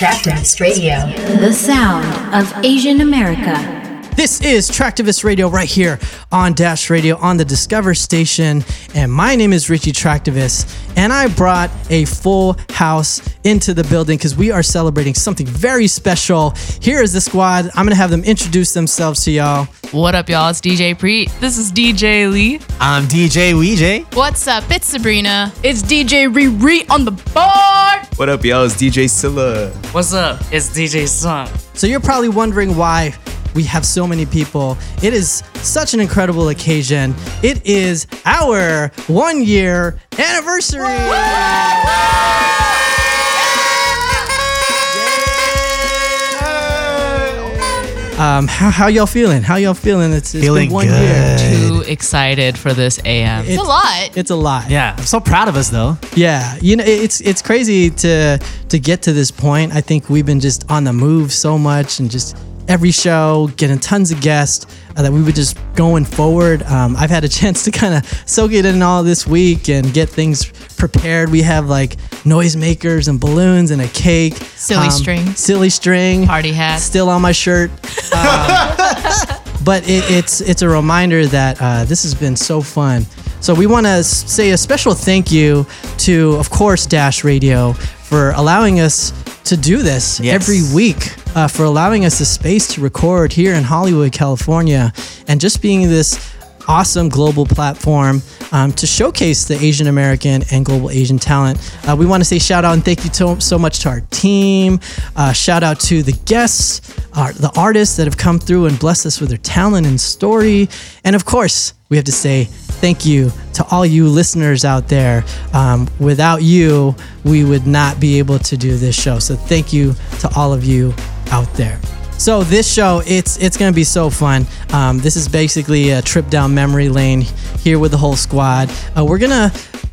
Traktivist Radio. The sound of Asian America. This is Traktivist Radio right here on Dash Radio on the Discover station. And my name is Richie Traktivist. And I brought a full house into the building because we are celebrating something very special. Here is the squad. I'm going to have them introduce themselves to y'all. What up, y'all? It's DJ Preet. This is DJ Lee. I'm DJ Weejay. What's up? It's Sabrina. It's DJ Riri on the board. What up, y'all? It's DJ Silla. What's up? It's DJ Sun. So you're probably wondering why we have so many people. It is such an incredible occasion. It is our one year anniversary. Um, how, how y'all feeling? How y'all feeling? It's, it's Feeling been one good. year. Too excited for this AM. It's a lot. It's a lot. Yeah, I'm so proud of us though. Yeah, you know, it's it's crazy to to get to this point. I think we've been just on the move so much, and just every show getting tons of guests uh, that we were just going forward. Um, I've had a chance to kind of soak it in all this week and get things prepared. We have like noisemakers and balloons and a cake, Silly string. silly string, Party hat. still on my shirt. Um, but it, it's it's a reminder that uh, this has been so fun. So we want to say a special thank you to, of course, Dash Radio for allowing us to do this Yes. every week, uh, for allowing us the space to record here in Hollywood, California, and just being this awesome global platform um, to showcase the Asian American and global Asian talent. Uh, we want to say shout out and thank you to, so much to our team. Uh, shout out to the guests, uh, the artists that have come through and blessed us with their talent and story. And of course, we have to say thank you to all you listeners out there. Um, without you, we would not be able to do this show. So thank you to all of you out there. So this show, it's it's gonna be so fun. Um, this is basically a trip down memory lane here with the whole squad. Uh, we're gonna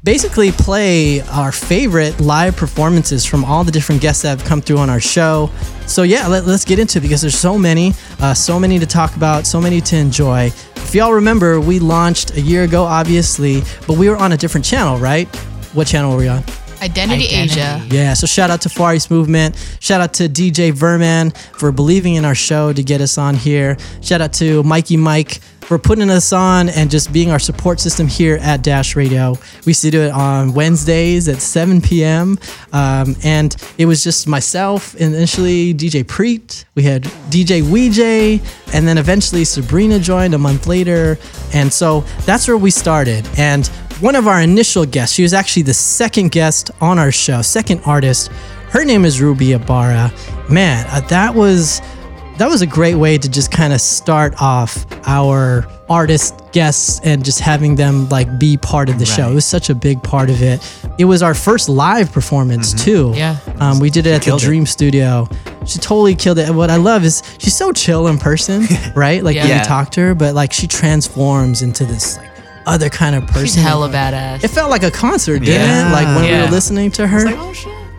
basically play our favorite live performances from all the different guests that have come through on our show. So yeah, let, us get into it because there's so many, uh, so many to talk about, so many to enjoy. If y'all remember, we launched a year ago, obviously, but we were on a different channel, right? What channel were we on? Identity, Identity. Asia. Yeah, so shout out to Far East Movement. Shout out to DJ Virman for believing in our show to get us on here. Shout out to Mikey Mike for putting us on and just being our support system here at Dash Radio. We used to do it on Wednesdays at 7 p.m. Um, and it was just myself, initially DJ Preet. We had DJ Weejay, and then eventually Sabrina joined a month later. And so that's where we started. And one of our initial guests, she was actually the second guest on our show, second artist. Her name is Ruby Ibarra. Man, uh, that was that was a great way to just kind of start off our artist guests and just having them like be part of the show. It was such a big part of it. It was our first live performance too. Yeah. Um, we did it at the killed it. Dream Studio. She totally killed it. And what I love is she's so chill in person, right? Like when you talk to her, but like she transforms into this like other kind of person. She's hella badass. It felt like a concert, didn't Yeah. it? Like when we were listening to her.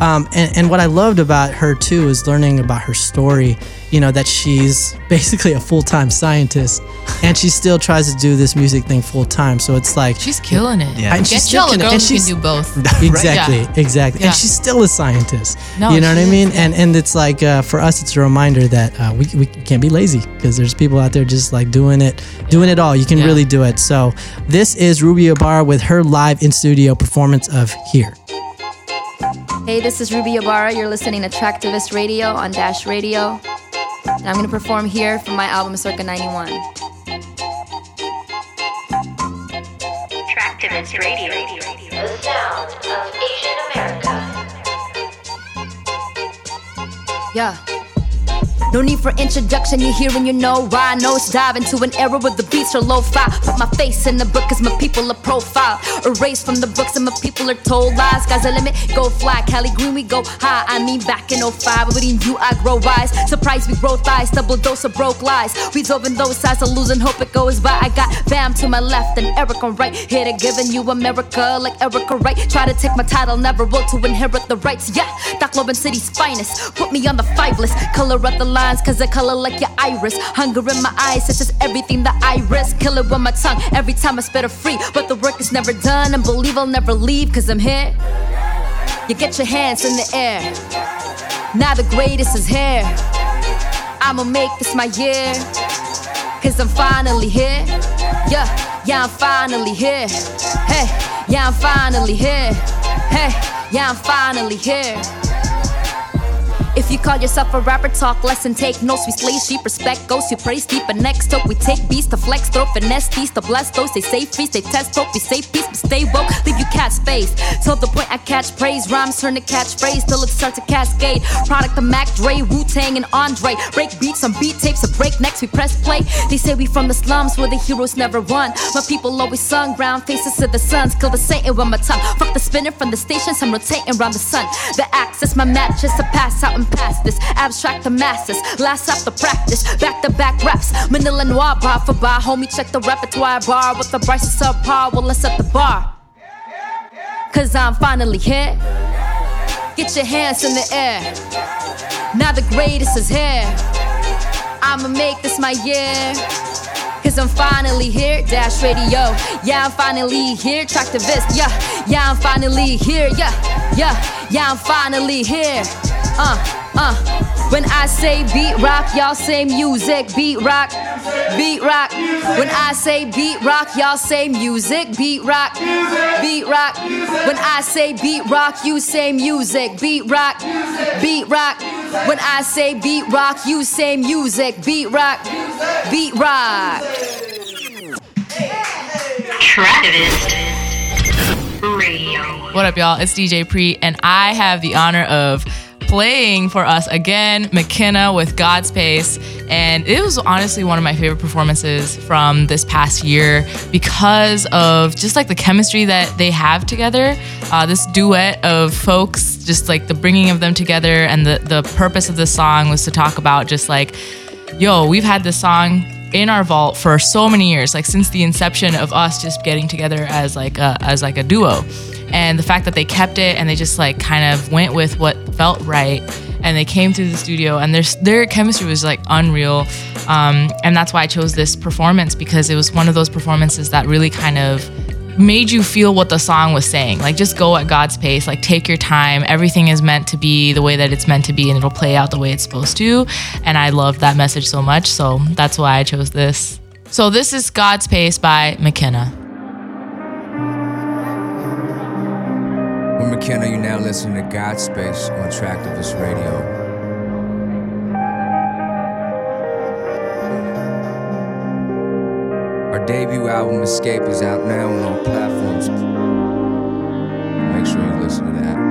Um, and, and what I loved about her too is learning about her story. You know, that she's basically a full time scientist and she still tries to do this music thing full time. So it's like, She's killing it. Yeah. and Get she's still y'all a girl and who can she's- do both. exactly, Yeah. exactly. Yeah. And she's still a scientist. No, you know what I mean? is, And and it's like uh, for us, it's a reminder that uh, we, we can't be lazy because there's people out there just like doing it, doing it all. You can Yeah. really do it. So this is Ruby Ibarra with her live in studio performance of Here. Hey, this is Ruby Ibarra. You're listening to Traktivist Radio on Dash Radio. And I'm gonna perform here from my album Circa 91. Traktivist Radio. The sound of Asian America. Yeah. No need for introduction, you hear and you know why. Nose dive into an era where the beats are low fi. Put my face in the book cause my people are profile. Erased from the books and my people are told lies. Sky's the limit, go fly. Cali Green, we go high. I mean, back in 05, but in you, I grow wise. Surprise, we grow thighs, double dose of broke lies. We dove in those sides, of losing hope it goes by. I got Bam to my left and Eric on right. Here to giving you America like Erica Wright. Try to take my title, never will to inherit the rights. Yeah, Tacloban City's finest. Put me on the five list. Color up the lines, cause I color like your iris. Hunger in my eyes, it's just everything that I risk. Kill it with my tongue every time I spit a free. But the work is never done, and believe I'll never leave, cause I'm here. You get your hands in the air. Now the greatest is here. I'ma make this my year. Cause I'm finally here. Yeah, yeah, I'm finally here. Hey, yeah, I'm finally here. Hey, yeah, I'm finally here. If you call yourself a rapper, talk less and take notes. We slay sheep, respect ghosts, you praise deep. And next up, we take beats to flex, throw finesse, tease to bless those. They say free, they test, hope, we say peace, but stay woke. Leave you cat space. Till the point I catch praise, rhymes turn to catchphrase, till it starts to cascade. Product of Mac Dre, Wu Tang, and Andre. Break beats on beat tapes, a break next, we press play. They say we from the slums where the heroes never won. My people always sung, brown faces to the suns. Kill the Satan with my tongue. Fuck the spinner from the stations, I'm rotating around the sun. The axis, my matches to pass out and pass this. Abstract the masses, last up the practice. Back to back raps, Manila Noir, bar for bar. Homie, check the repertoire bar with the brightest subpar. Well, let's set the bar. Cause I'm finally here. Get your hands in the air. Now the greatest is here. I'ma make this my year. Cause I'm finally here, Dash Radio. Yeah, I'm finally here, Track Traktivist. Yeah, yeah, I'm finally here. Yeah, yeah, yeah, I'm finally here. Uh, uh. When I say beat rock, y'all say music. Beat rock, beat rock. When I say beat rock, y'all say music. Beat rock, beat rock. When I say beat rock, you say music. Beat rock, beat rock. When I say beat rock, you say music. Beat rock, beat rock. Traktivist Radio. What up, y'all? It's DJ Pre, and I have the honor of playing for us again McKenna with God's Pace. And it was honestly one of my favorite performances from this past year because of just like the chemistry that they have together. Uh, this duet of folks, just like the bringing of them together, and the, the purpose of this song was to talk about just like, yo, we've had this song in our vault for so many years like since the inception of us just getting together as like a, as like a duo and the fact that they kept it and they just like kind of went with what felt right and they came through the studio and their their chemistry was like unreal um, and that's why I chose this performance because it was one of those performances that really kind of made you feel what the song was saying. Like just go at God's pace like take your time. Everything is meant to be the way that it's meant to be and it'll play out the way it's supposed to and I loved that message so much so that's why I chose this. So this is God's Pace by McKenna With McKenna, you now listen to God's Pace on Traktivist Radio. Our debut album Escape is out now on all platforms. Make sure you listen to that.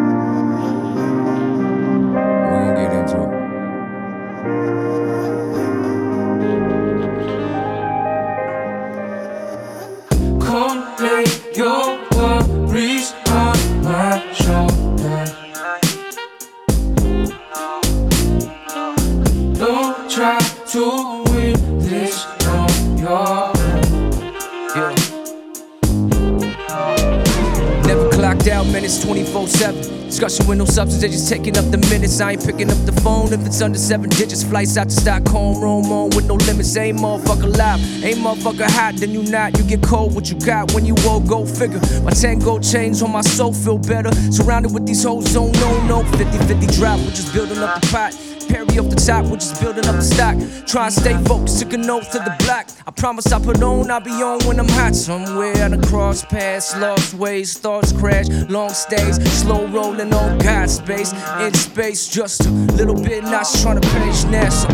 Minutes 24 7. Discussion with no substance, they just taking up the minutes. I ain't picking up the phone if it's under seven digits. Flights out to Stockholm, Rome on with no limits. Ain't motherfucker live, ain't motherfucker hot, then you not. You get cold, what you got when you all go figure. My 10 gold chains on my soul feel better. Surrounded with these hoes, don't know, no 50 50 drop, we're just building up the pot. Perry off the top, we're just building up the stock. Try and stay focused, took a note to the block. I promise I put on, I'll be on when I'm hot. Somewhere on a cross paths, lost ways, thoughts crash, long stays, slow rolling on God's space. In space, just a little bit, not trying to page NASA.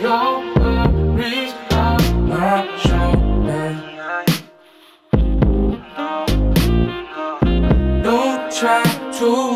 Your worries on my shoulder. Don't try to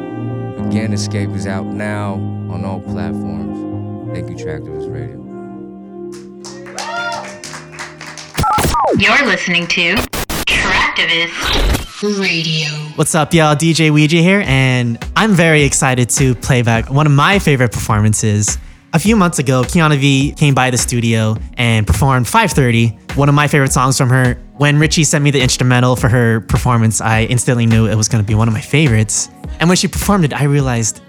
Again, Escape is out now on all platforms. Thank you, Traktivist Radio. You're listening to Traktivist Radio. What's up, y'all? DJ Ouija here, and I'm very excited to play back one of my favorite performances. A few months ago, Kiana V came by the studio and performed 530, one of my favorite songs from her. When Richie sent me the instrumental for her performance, I instantly knew it was going to be one of my favorites. And when she performed it, I realized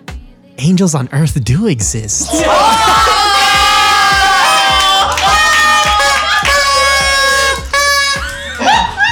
angels on earth do exist.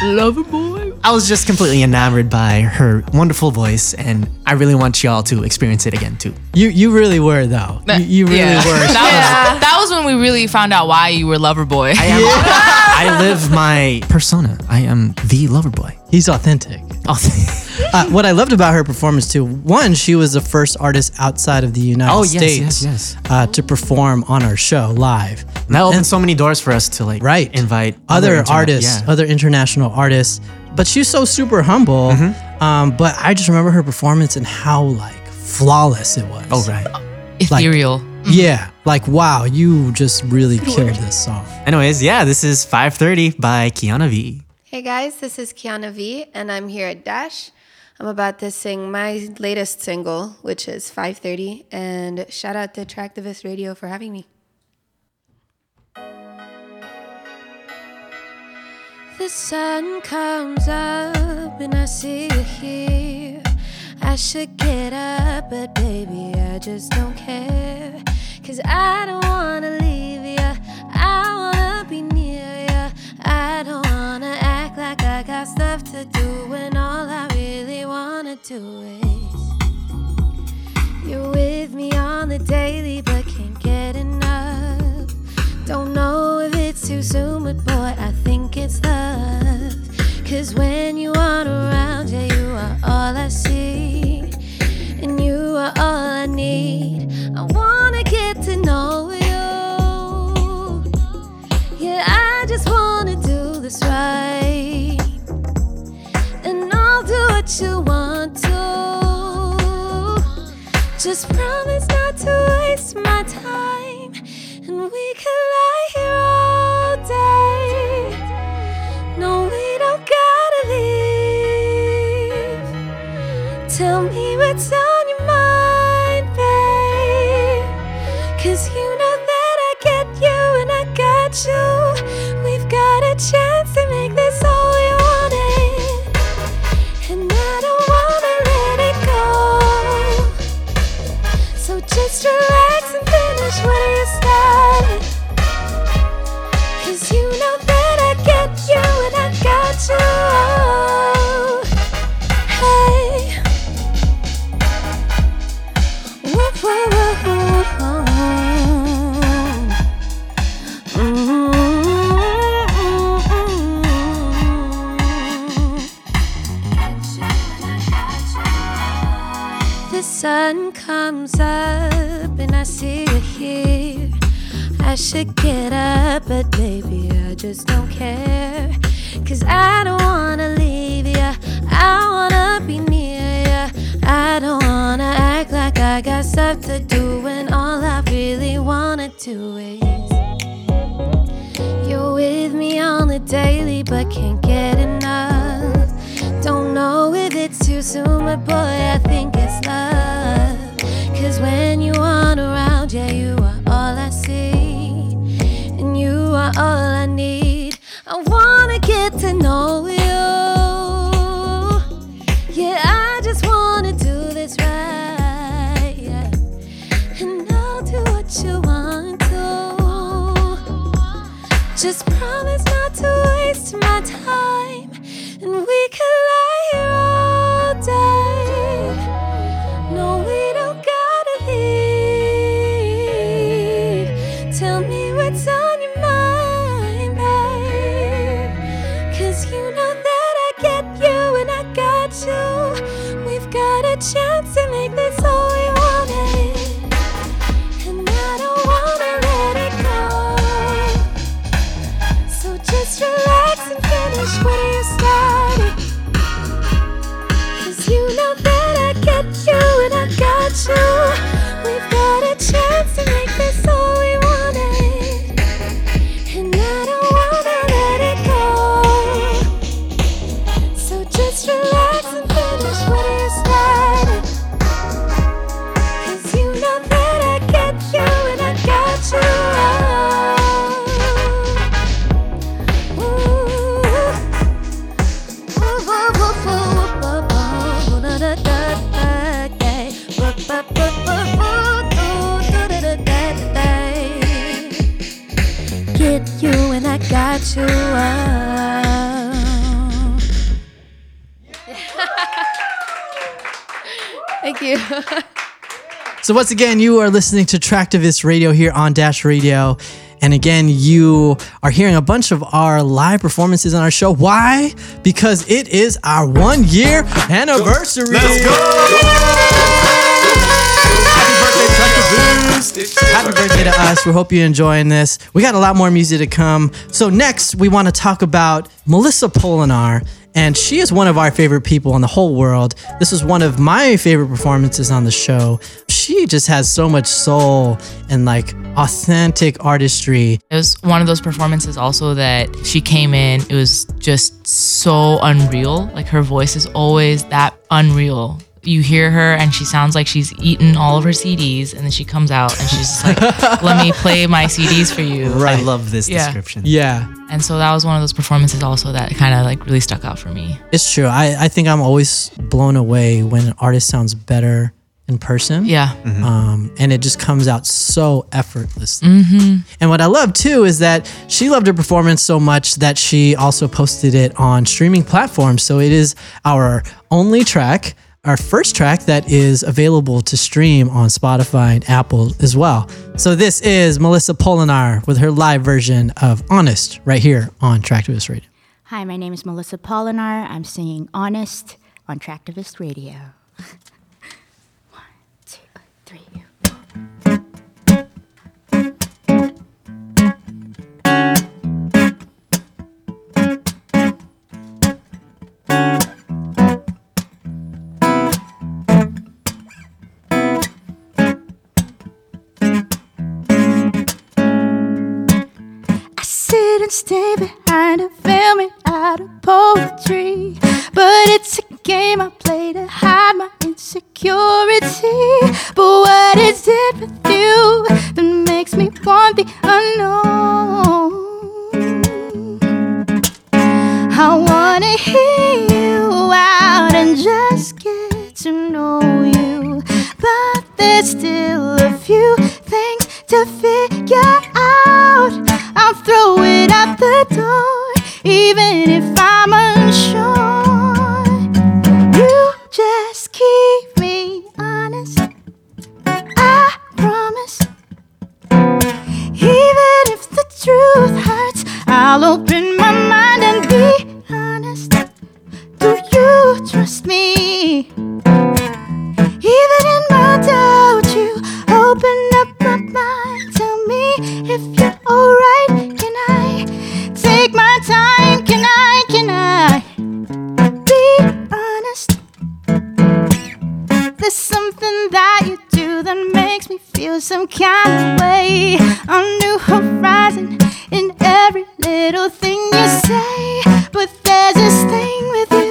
Lover boy. I was just completely enamored by her wonderful voice, and I really want y'all to experience it again too. You you really were though. You, you really Yeah. were. That, was, that was when we really found out why you were lover boy. I am. I live my persona. I am the lover boy. He's authentic. Uh, what I loved about her performance too, one, she was the first artist outside of the United Oh, yes, States yes, yes. Uh, to perform on our show live. that opened so many doors for us to like Right. invite other interna- artists, yeah. other international artists. But she's so super humble. Mm-hmm. Um, but I just remember her performance and how like flawless it was. Oh right. Ethereal. Yeah. Like wow, you just really killed this song. Anyways, yeah, this is 5:30 by Kiana V. Hey guys, this is Kiana V, and I'm here at Dash. I'm about to sing my latest single, which is 5:30, and shout out to Attractivist Radio for having me. The sun comes up and I see you here. I should get up, but baby, I just don't care. Cause I don't wanna leave ya. I wanna be near ya. I don't wanna act like I got stuff to do when all I really wanna do is. You're with me on the daily, but can't get enough. Don't know too soon, but boy, I think it's love. Cause when you aren't around, yeah, you are all I see. And you are all I need. I wanna get to know you. Yeah, I just wanna do this right. And I'll do what you want to. Just promise not to waste my time. And we could lie here what's on your mind, babe. Cause you know that I get you and I got you. We've got a chance to make this all we wanted. And I don't wanna let it go. So just relax and finish what you started. Cause you know that I get you and I got you. Sun comes up and I see you here. I should get up, but baby, I just don't care. Cause I don't wanna leave ya. I wanna be near ya. I don't wanna act like I got stuff to do when all I really wanna do is. You're with me on the daily, but can't get enough. Don't know if it's too soon, but boy, I think it's love. Cause when you aren't around, yeah, you are all I see. And you are all I need. I wanna get to know you. Yeah, I just wanna do this right. Yeah. And I'll do what you want to. Just promise not to waste my time we could lie here just relax and finish what you started. Cause you know that I get you and I got you. Ooh. Ooh, you. So once again, you are listening to Traktivist Radio here on Dash Radio. And again, you are hearing a bunch of our live performances on our show. Why? Because it is our one year anniversary. Let's go. Happy birthday Traktivists. Happy birthday to us. We hope you're enjoying this. We got a lot more music to come. So, next, we want to talk about Melissa Polinar. And she is one of our favorite people in the whole world. This is one of my favorite performances on the show. She just has so much soul and like authentic artistry. It was one of those performances also that she came in, it was just so unreal. Like her voice is always that unreal. You hear her and she sounds like she's eaten all of her CDs and then she comes out and she's just like, let me play my CDs for you. I love this Yeah. description. Yeah. And so that was one of those performances also that kind of like really stuck out for me. It's true. I, I think I'm always blown away when an artist sounds better in person. Yeah. Um, and it just comes out so effortlessly. Mm-hmm. And what I love too is that she loved her performance so much that she also posted it on streaming platforms. So it is our only track, our first track that is available to stream on Spotify and Apple as well. So this is Melissa Polinar with her live version of Honest right here on Traktivist Radio. Hi, my name is Melissa Polinar. I'm singing Honest on Traktivist Radio. and stay behind a film me out of poetry. But it's a game I play to hide my insecurity. But what is it with you that makes me want the unknown? I wanna hear you out and just get to know you. But there's still a few things to figure out. I'll throw it out the door, even if I'm unsure. You just keep me honest. I promise. Even if the truth hurts, I'll open my mind and be honest. Do you trust me? That you do that makes me feel some kind of way. A new horizon in every little thing you say. But there's this thing with you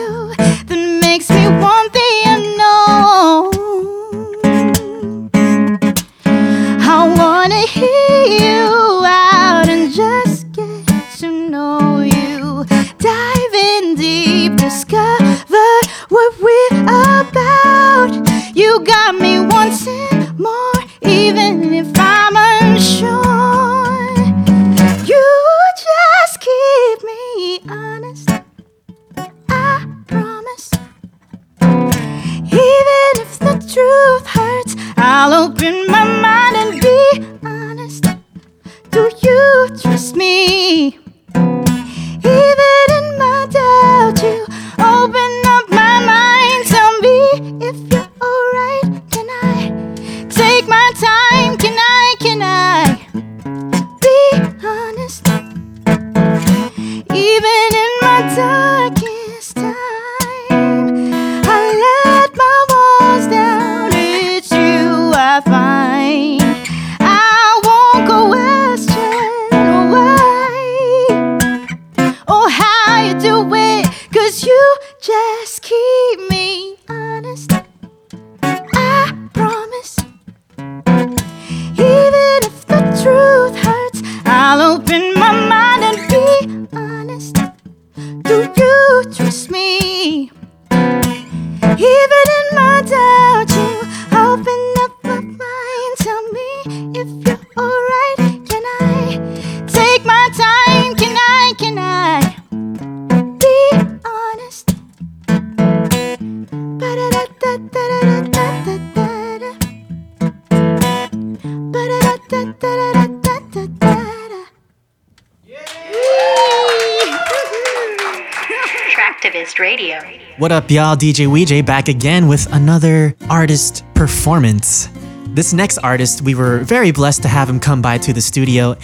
y'all? DJ Weej back again with another artist performance. This next artist, we were very blessed to have him come by to the studio,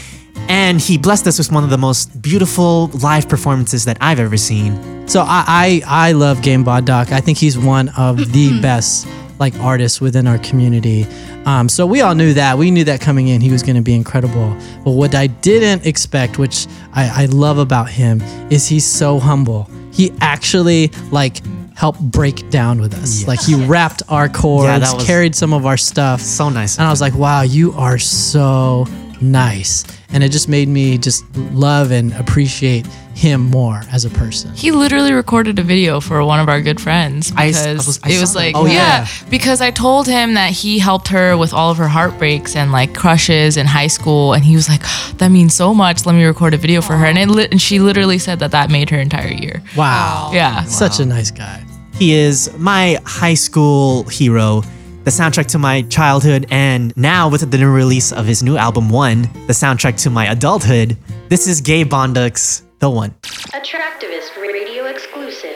and he blessed us with one of the most beautiful live performances that I've ever seen. So I I, I love Gabe Bondoc. I think he's one of the best like artists within our community. Um, so we all knew that. We knew that coming in, he was going to be incredible. But what I didn't expect, which I, I love about him, is he's so humble. He actually like helped break down with us. Like he wrapped our chords, Yeah, carried some of our stuff. So nice. And I was like, wow, you are so nice. And it just made me just love and appreciate him more as a person. He literally recorded a video for one of our good friends I s- I because was- I it was like, Oh, yeah. yeah. because I told him that he helped her with all of her heartbreaks and like crushes in high school, and he was like, ah, that means so much. Let me record a video for her, and it lit and she literally said that that made her entire year. Wow. Yeah. Such a nice guy. He is my high school hero, the soundtrack to my childhood, and now with the new release of his new album, One, the soundtrack to my adulthood. This is Gabe Bondoc's The One. A Traktivist Radio exclusive.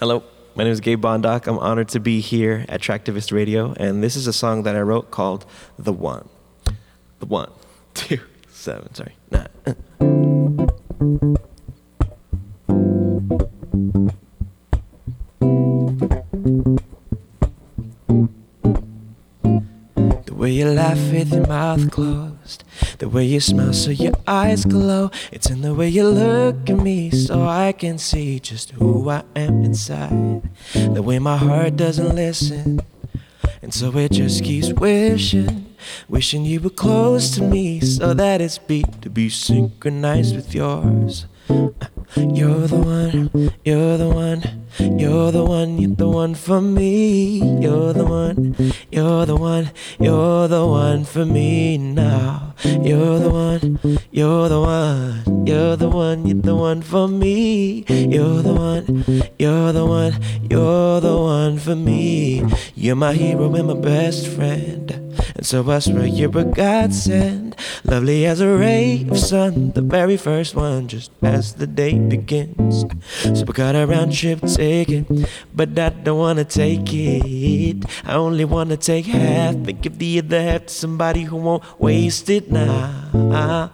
Hello, my name is Gabe Bondoc. I'm honored to be here at Traktivist Radio, and this is a song that I wrote called The One. The One, two, seven, sorry, nine. Way you laugh with your mouth closed, the way you smile so your eyes glow. It's in the way you look at me so I can see just who I am inside. The way my heart doesn't listen, and so it just keeps wishing, wishing you were close to me so that its beat to be synchronized with yours. You're the one, you're the one, you're the one, you're the one for me. You're the one, you're the one, you're the one for me now. You're the one, you're the one, you're the one, you're the one for me. You're the one, you're the one, you're the one for me. You're my hero and my best friend. And so I swear you're a godsend, lovely as a ray of sun, the very first one, just as the day begins. So we got a round trip ticket, but I don't wanna take it. I only wanna take half, and give the other half to somebody who won't waste it now.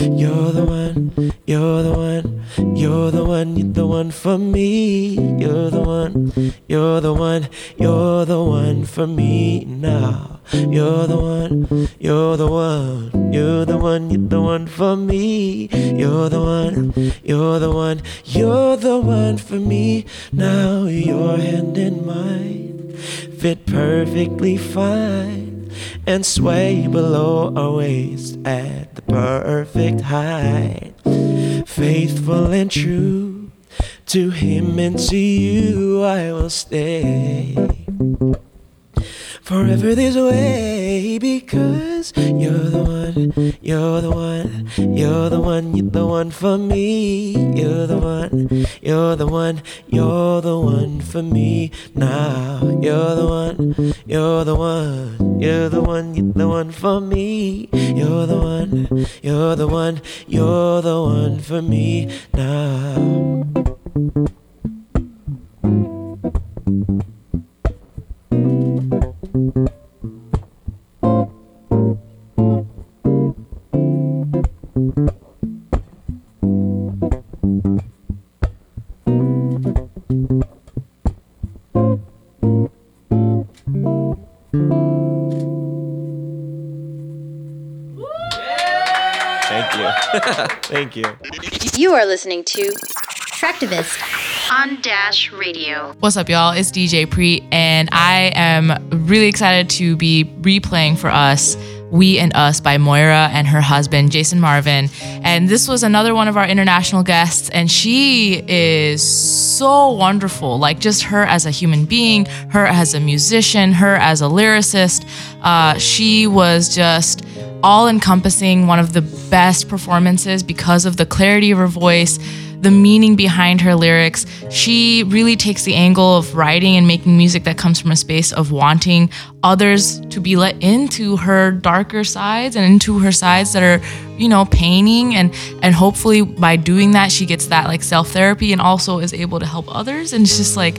You're the one, you're the one, you're the one, you're the one for me. You're the one, you're the one, you're the one for me now. You're the one, you're the one, you're the one, you're the one for me. You're the one, you're the one, you're the one for me. Now your hand in mine fit perfectly fine and sway below our waist at the perfect height. Faithful and true to him and to you, I will stay forever this way because you're the one, you're the one, you're the one, you're the one for me. You're the one, you're the one, you're the one for me now. You're the one, you're the one, you're the one, you're the one for me. You're the one, you're the one, you're the one for me now. Thank you. You. You are listening to Traktivist on Dash Radio. What's up, y'all? It's DJ Pre, and I am really excited to be replaying for us We and Us by Moira and her husband, Jason Marvin. And this was another one of our international guests, and she is so wonderful. Like, just her as a human being, her as a musician, her as a lyricist. Uh, she was just all encompassing, one of the best performances because of the clarity of her voice the meaning behind her lyrics. She really takes the angle of writing and making music that comes from a space of wanting others to be let into her darker sides and into her sides that are, you know, paining and and hopefully by doing that she gets that like self-therapy and also is able to help others and it's just like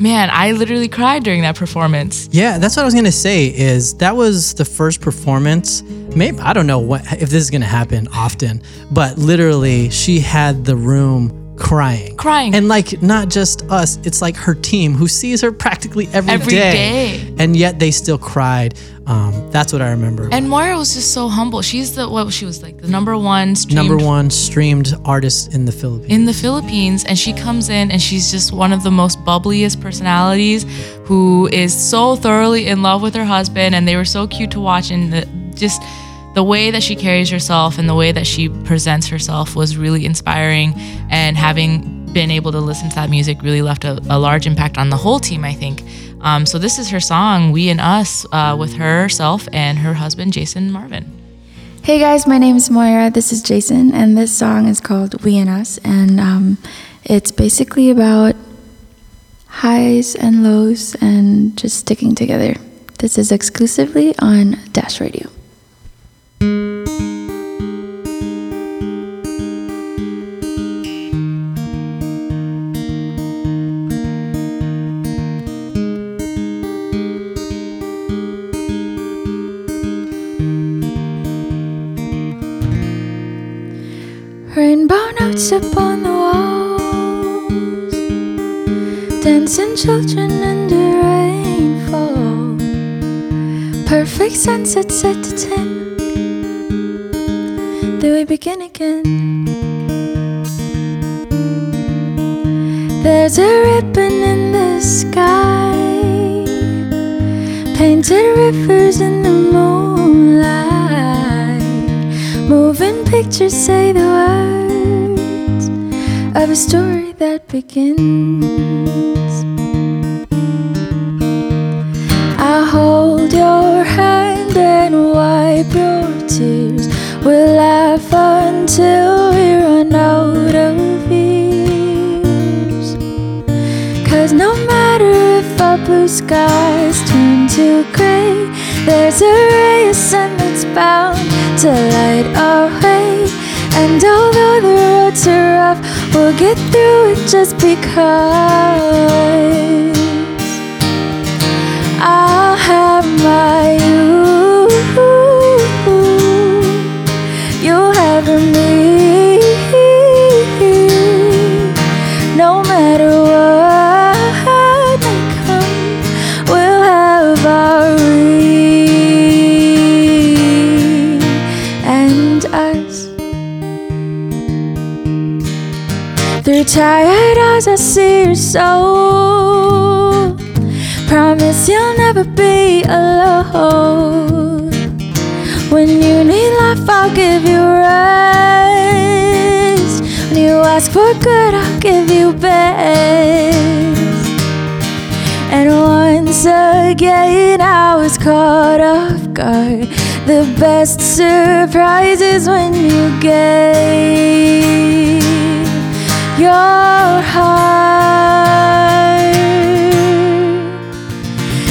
man, I literally cried during that performance. Yeah, that's what I was gonna say. Is that was the first performance? Maybe I don't know what if this is gonna happen often, but literally she had the room crying, crying, and like not just us. It's like her team who sees her practically every, Every day, day. and yet they still cried. Um, that's what I remember. And Moira was just so humble. She's the what she was like the number one streamed Number one streamed artist in the Philippines. in the Philippines and she comes in and she's just one of the most bubbliest personalities who is so thoroughly in love with her husband and they were so cute to watch and the, just the way that she carries herself and the way that she presents herself was really inspiring and having been able to listen to that music really left a, a large impact on the whole team I think um, so this is her song We and Us uh, with herself and her husband Jason Marvin Hey guys, my name is Moira. This is Jason, and this song is called We and Us, and um, it's basically about highs and lows and just sticking together. This is exclusively on Dash Radio. Sunset set to ten. Then we begin again. There's a ribbon in the sky, painted rivers in the moonlight. Moving pictures say the words of a story that begins. Skies turn to gray, there's a ray of sun that's bound to light our way. And although the roads are rough, we'll get through it just because tired eyes, I see your soul. Promise you'll never be alone. When you need life, I'll give you rest. When you ask for good, I'll give you best. And once again, I was caught off guard. The best surprise is when you gave your heart.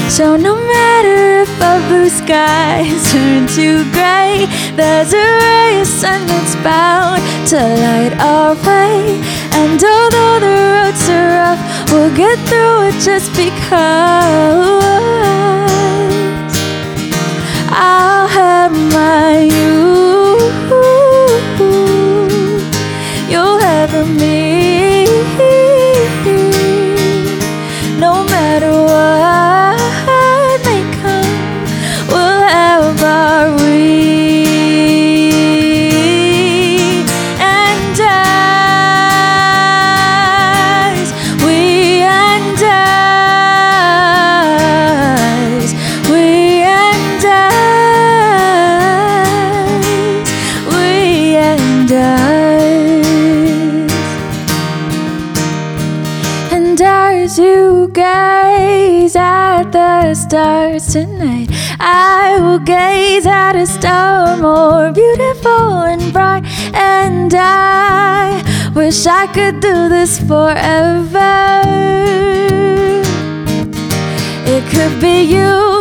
So no matter if our blue skies turn to gray, there's a ray of sun that's bound to light our way. And although the roads are rough, we'll get through it just because I'll have my you, stars tonight, I will gaze at a star more beautiful and bright. And I wish I could do this forever. It could be you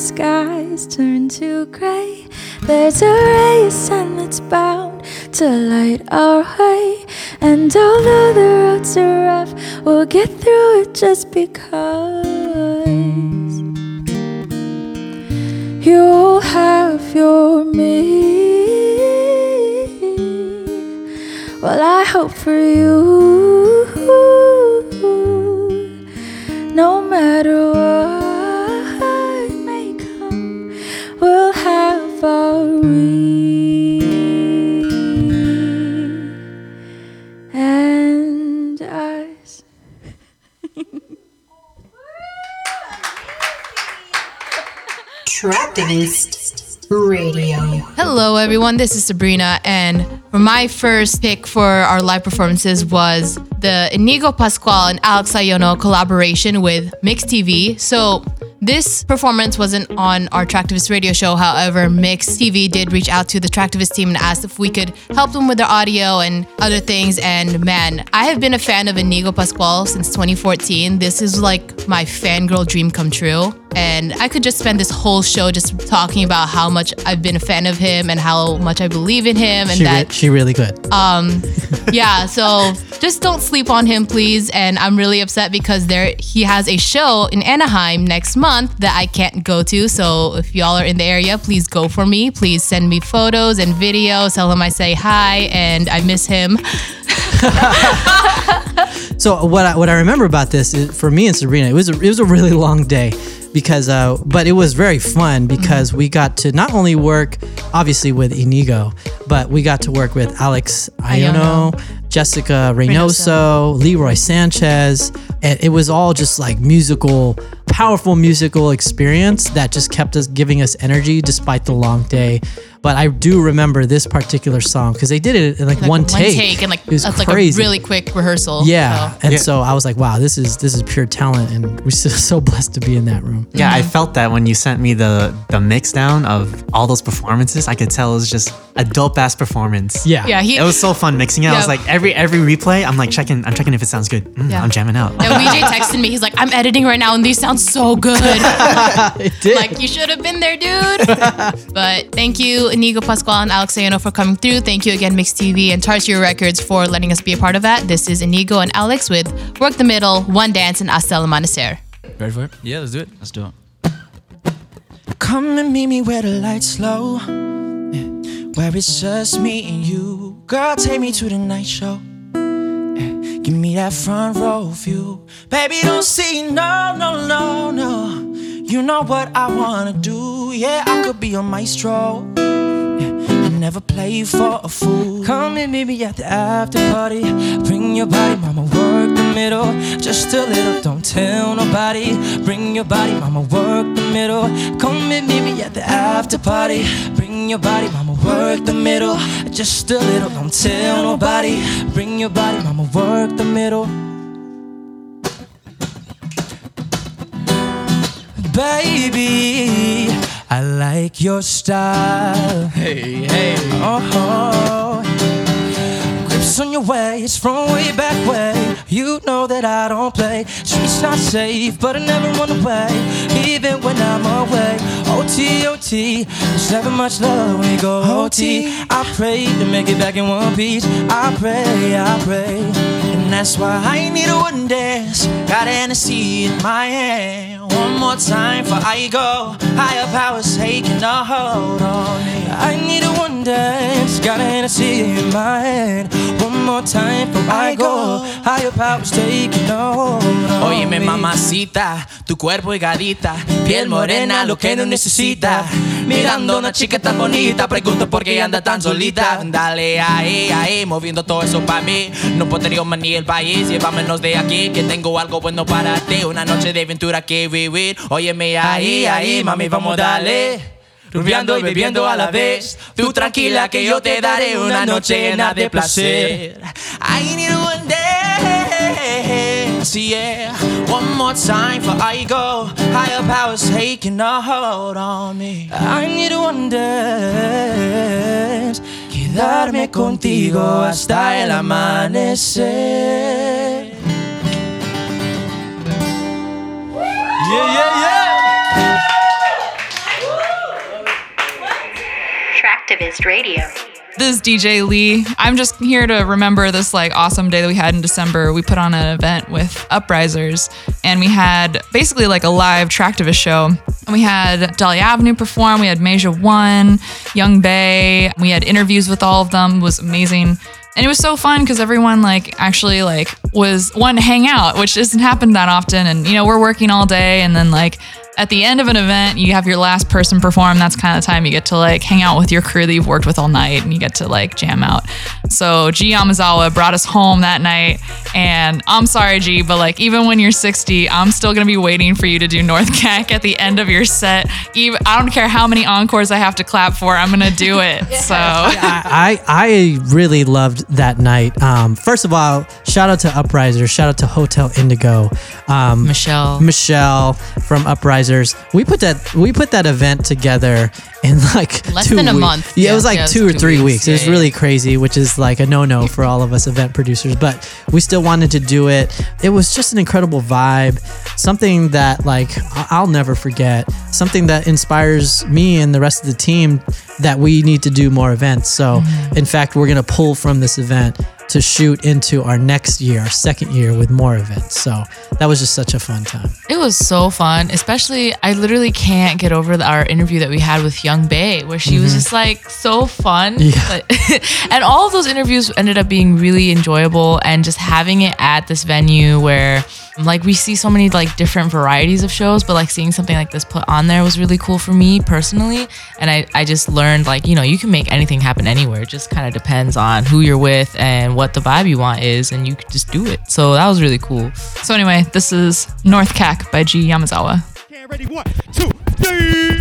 skies turn to gray, there's a ray of sun that's bound to light our way. And although the roads are rough, we'll get through it just because you'll have your me. Well, I hope for you, no matter what Traktivist Radio. Hello, everyone. This is Sabrina, and my first pick for our live performances was the Inigo Pascual and Alex Aiono collaboration with Myx TV. So this performance wasn't on our Traktivist radio show. However, Myx TV did reach out to the Traktivist team and asked if we could help them with their audio and other things. And man, I have been a fan of Inigo Pascual since 2014. This is like my fangirl dream come true. And I could just spend this whole show just talking about how much I've been a fan of him and how much I believe in him and She, re- that she really could. um yeah so just don't sleep on him please. And i'm really upset because there he has a show in anaheim next month that i can't go to. So if y'all are in the area please go for me. Please send me photos and videos. Tell him i say hi and i miss him So what I, what I remember about this is, for me and Sabrina, it was a, it was a really long day because uh, but it was very fun because we got to not only work obviously with Inigo, but we got to work with Alex Aiono, Jessica Reynoso, Leroy Sanchez, and it was all just like musical, powerful musical experience that just kept us giving us energy despite the long day. But I do remember this particular song because they did it in like, Like one, take. and like it was that's crazy. like a really quick rehearsal Yeah, so. and so I was like, "Wow, this is this is pure talent," and we're so, so blessed to be in that room. Yeah, I felt that when you sent me the the mix down of all those performances. I could tell it was just a dope ass performance. Yeah. Yeah, he- it was so fun mixing it. I was like every every replay, I'm like checking, I'm checking if it sounds good. Mm, Yeah. I'm jamming out. Yeah, VJ texted me. He's like, "I'm editing right now, and these sound so good." it did. Like you should have been there, dude. but thank you, Inigo Pascual and Alex Aiono for coming through. Thank you again, Myx TV and Tarsier Records for letting us be a part of that. This is Inigo and Alex with Work the Middle, One Dance, and Hasta el Amanecer. Ready for it? Yeah, let's do it. Let's do it. Come and meet me where the lights low, yeah, where it's just me and you. Girl, take me to the night show. yeah, Give me that front row view. Baby, don't see, no, no, no, no. You know what I wanna do. Yeah, I could be a maestro. Yeah, I never play for a fool. Come and meet me at the after party. Bring your body, mama, work the middle. Just a little, don't tell nobody. Bring your body, mama, work the middle. Come and meet me at the after party. Bring your body, mama, work the middle. Just a little, don't tell nobody. Bring your body, mama, work the middle. Baby, I like your style. Hey, hey. Oh, grips on your waist from way back way. You know that I don't play. Streets not safe, but I never run away, even when I'm away. OT, OT, there's never much love when you go OT. I pray to make it back in one piece. I pray, I pray. And that's why I need a one dance. Got Hennessy in my hand. One more time for I go. Higher powers taking a hold on me. I need a one dance. Got Hennessy in my hand. One more time before I go. Higher powers taking on Óyeme me. mamacita, tu cuerpo higadita, piel morena, lo que no necesita. Mirando a una chica tan bonita, pregunto por qué anda tan solita. Dale ahí, ahí, moviendo todo eso para mí. No podría más ni el país, llévamenos de aquí, que tengo algo bueno para ti. Una noche de aventura que vivir. Óyeme ahí, ahí, mami, vamos dale. Rubiando y bebiendo a la vez. Tú tranquila que yo te daré una noche llena de placer. I need one dance, yeah. One more time for I go. Higher powers taking a hold on me. I need one dance. Quedarme contigo hasta el amanecer. Yeah, yeah, yeah. Traktivist Radio. This is DJ Lee. I'm just here to remember this like awesome day that we had in December. We put on an event with Uprisers and we had basically like a live Traktivist show. And we had Dolly Avenue perform, we had Meja One, Young Bay, we had interviews with all of them. It was amazing. And it was so fun because everyone like actually like was one to hang out, which doesn't happen that often. And you know, we're working all day and then like at the end of an event, you have your last person perform. That's kind of the time you get to like hang out with your crew that you've worked with all night and you get to like jam out. So G Yamazawa brought us home that night. And I'm sorry, G, but like even when you're 60, I'm still gonna be waiting for you to do North Cack at the end of your set. Even I don't care how many encores I have to clap for, I'm gonna do it. So I, I really loved that night. Um, first of all, shout out to Uprisers, shout out to Hotel Indigo, um, Michelle, Michelle from We put that we put that event together in like Less two than a weeks. month. Yeah, it was like Yeah, it was two or two three weeks. weeks. It was Yeah, yeah. really crazy, which is like a no no for all of us event producers. But we still wanted to do it. It was just an incredible vibe, something that like I'll never forget. Something that inspires me and the rest of the team that we need to do more events. So, mm-hmm. in fact, we're gonna pull from this event to shoot into our next year, our second year with more events. So that was just such a fun time. It was so fun, especially I literally can't get over the, our interview that we had with Young Bay, where she was Mhm. just like so fun. Yeah. And all of those interviews ended up being really enjoyable, and just having it at this venue where like we see so many like different varieties of shows, but like seeing something like this put on there was really cool for me personally. And I, I just learned like, you know, you can make anything happen anywhere. It just kind of depends on who you're with and what the vibe you want is, and you can just do it. So that was really cool. So anyway, this is North Cack by G Yamazawa. Ready, one, two, three.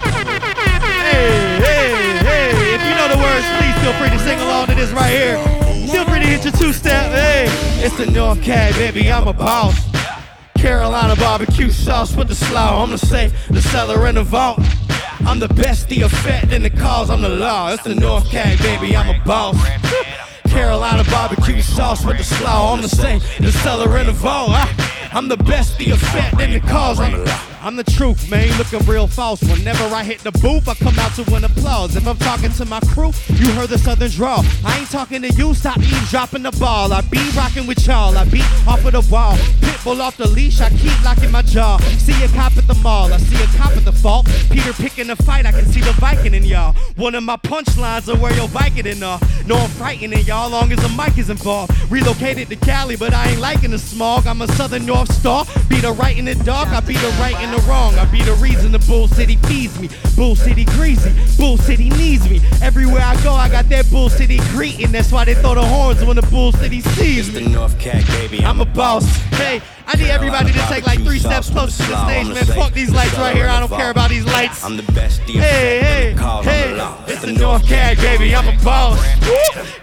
Hey, hey, hey. If you know the words, please feel free to sing along to this right here. To hit your two step. Hey, it's the North Cack, baby. I'm a boss. Carolina barbecue sauce with the slaw. I'm the safe, the cellar, and the vault. I'm the best, the effect, and the cause. I'm the law. It's the North Cack, baby. I'm a boss. Carolina barbecue sauce with the slaw. I'm the same, the cellar and the vault. I, I'm the best, the effect, and the cause. I'm the, I'm the truth, man. Looking real false. Whenever I hit the booth, I come out to win applause. If I'm talking to my crew, you heard the southern draw. I ain't talking to you, stop eavesdropping the ball. I be rocking with y'all. I be off of the wall. Pitbull off the leash, I keep locking my jaw. See a cop at the mall, I see a cop at the fault. Peter picking a fight, I can see the Viking in y'all. One of my punchlines are where your Viking in off. No, I'm frightening y'all long as the mic is involved. Relocated to Cali, but I ain't liking the smog. I'm a Southern North Star. Be the right in the dark, I be the right in the wrong. I be the reason the Bull City feeds me. Bull City greasy, Bull City needs me. Everywhere I go, I got that Bull City greeting. That's why they throw the horns when the Bull City sees me. The North Cack, baby. I'm a boss. Hey, I need everybody to take like three steps closer to the stage, man. Fuck these lights right here. I don't care about these lights. I'm the best. The Hey, hey, the I'm the hey, it's the North Cack, baby. I'm a boss.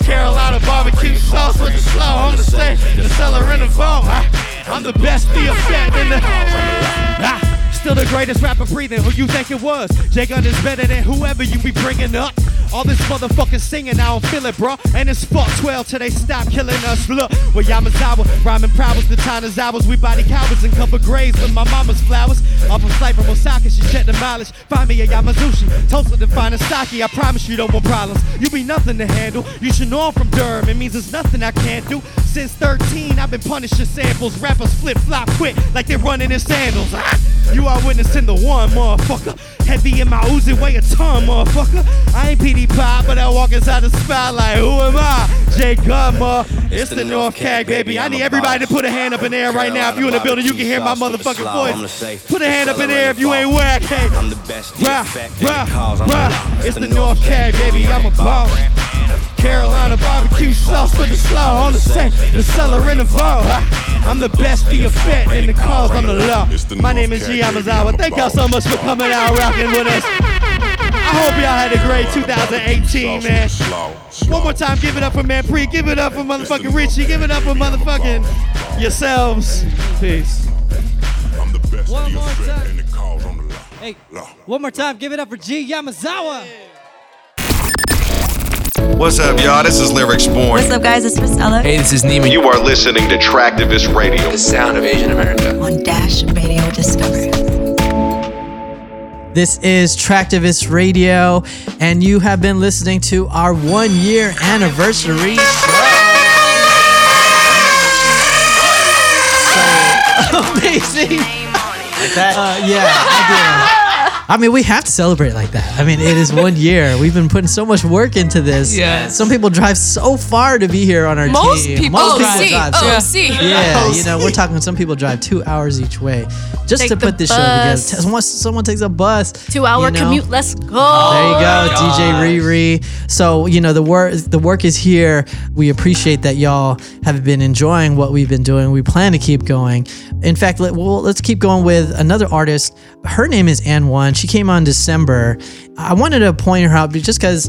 Carolina barbecue sauce with the slow. I'm the same, the cellar in the. I, I'm the best, the effect in the. Ah. Still the greatest rapper breathing. Who you think it was? J Gun is better than whoever you be bringing up. All this motherfucking singing, I don't feel it, bro. And it's fuck 12 till they stop killing us. Look, with Yamazawa, rhyming problems, the is ours. We body cowards and cover graves with my mama's flowers. Flight from Osaka, she checked the mileage. Find me a Yamazushi, toasted the finest sake. I promise you don't want problems. You be nothing to handle. You should know I'm from Durham. It means there's nothing I can't do. Since 13, I've been punishing samples. Rappers flip flop quick like they're running in sandals. Ah, You are witnessing the one, motherfucker. Heavy in my Uzi, weigh a ton, motherfucker. I ain't PD Pop, but I walk inside the spotlight. Who am I? Jay Gummer. It's the North Cack, baby. I need everybody to put a hand up in the air right now. If you in the building, you can hear my motherfucking voice. Put a hand up in the air if you ain't whack. Hey, I'm the best. rah, rah, rah. It's the North Cack, baby. I'm a boss. Carolina barbecue sauce for the slaw on the same, the cellar in the vault. I'm the best for your fat in the cause I'm the law. My name is G Yamazawa. Thank y'all so much for coming out rocking with us. I hope y'all had a great 2018, man. One more time, give it up for Man Pre. Give it up for motherfucking Richie. Give it up for motherfucking yourselves. Peace. One more time. Hey, one more time, give it up for G Yamazawa. What's up, y'all? This is Lyrics Born. What's up, guys? It's Marcella. Hey, this is Neiman. You are listening to Traktivist Radio. The sound of Asian America. On Dash Radio Discover. This is Traktivist Radio, and you have been listening to our one year anniversary show. So amazing. Like that? Uh, yeah, I do. I mean, we have to celebrate like that. I mean, it is one year. We've been putting so much work into this. Yes. Some people drive so far to be here on our Most team. people Most people drive. Oh, so- see. Yeah, Oh, you know, we're talking. Some people drive two hours each way just Take to put this show together. bus. Someone, someone takes a bus. Two hour you know? commute. Let's go. There you go, oh DJ Riri. So you know the work the work is here. We appreciate that y'all have been enjoying what we've been doing. We plan to keep going. In fact, let, well, let's keep going with another artist. Her name is Ann One. She came on December. I wanted to point her out just because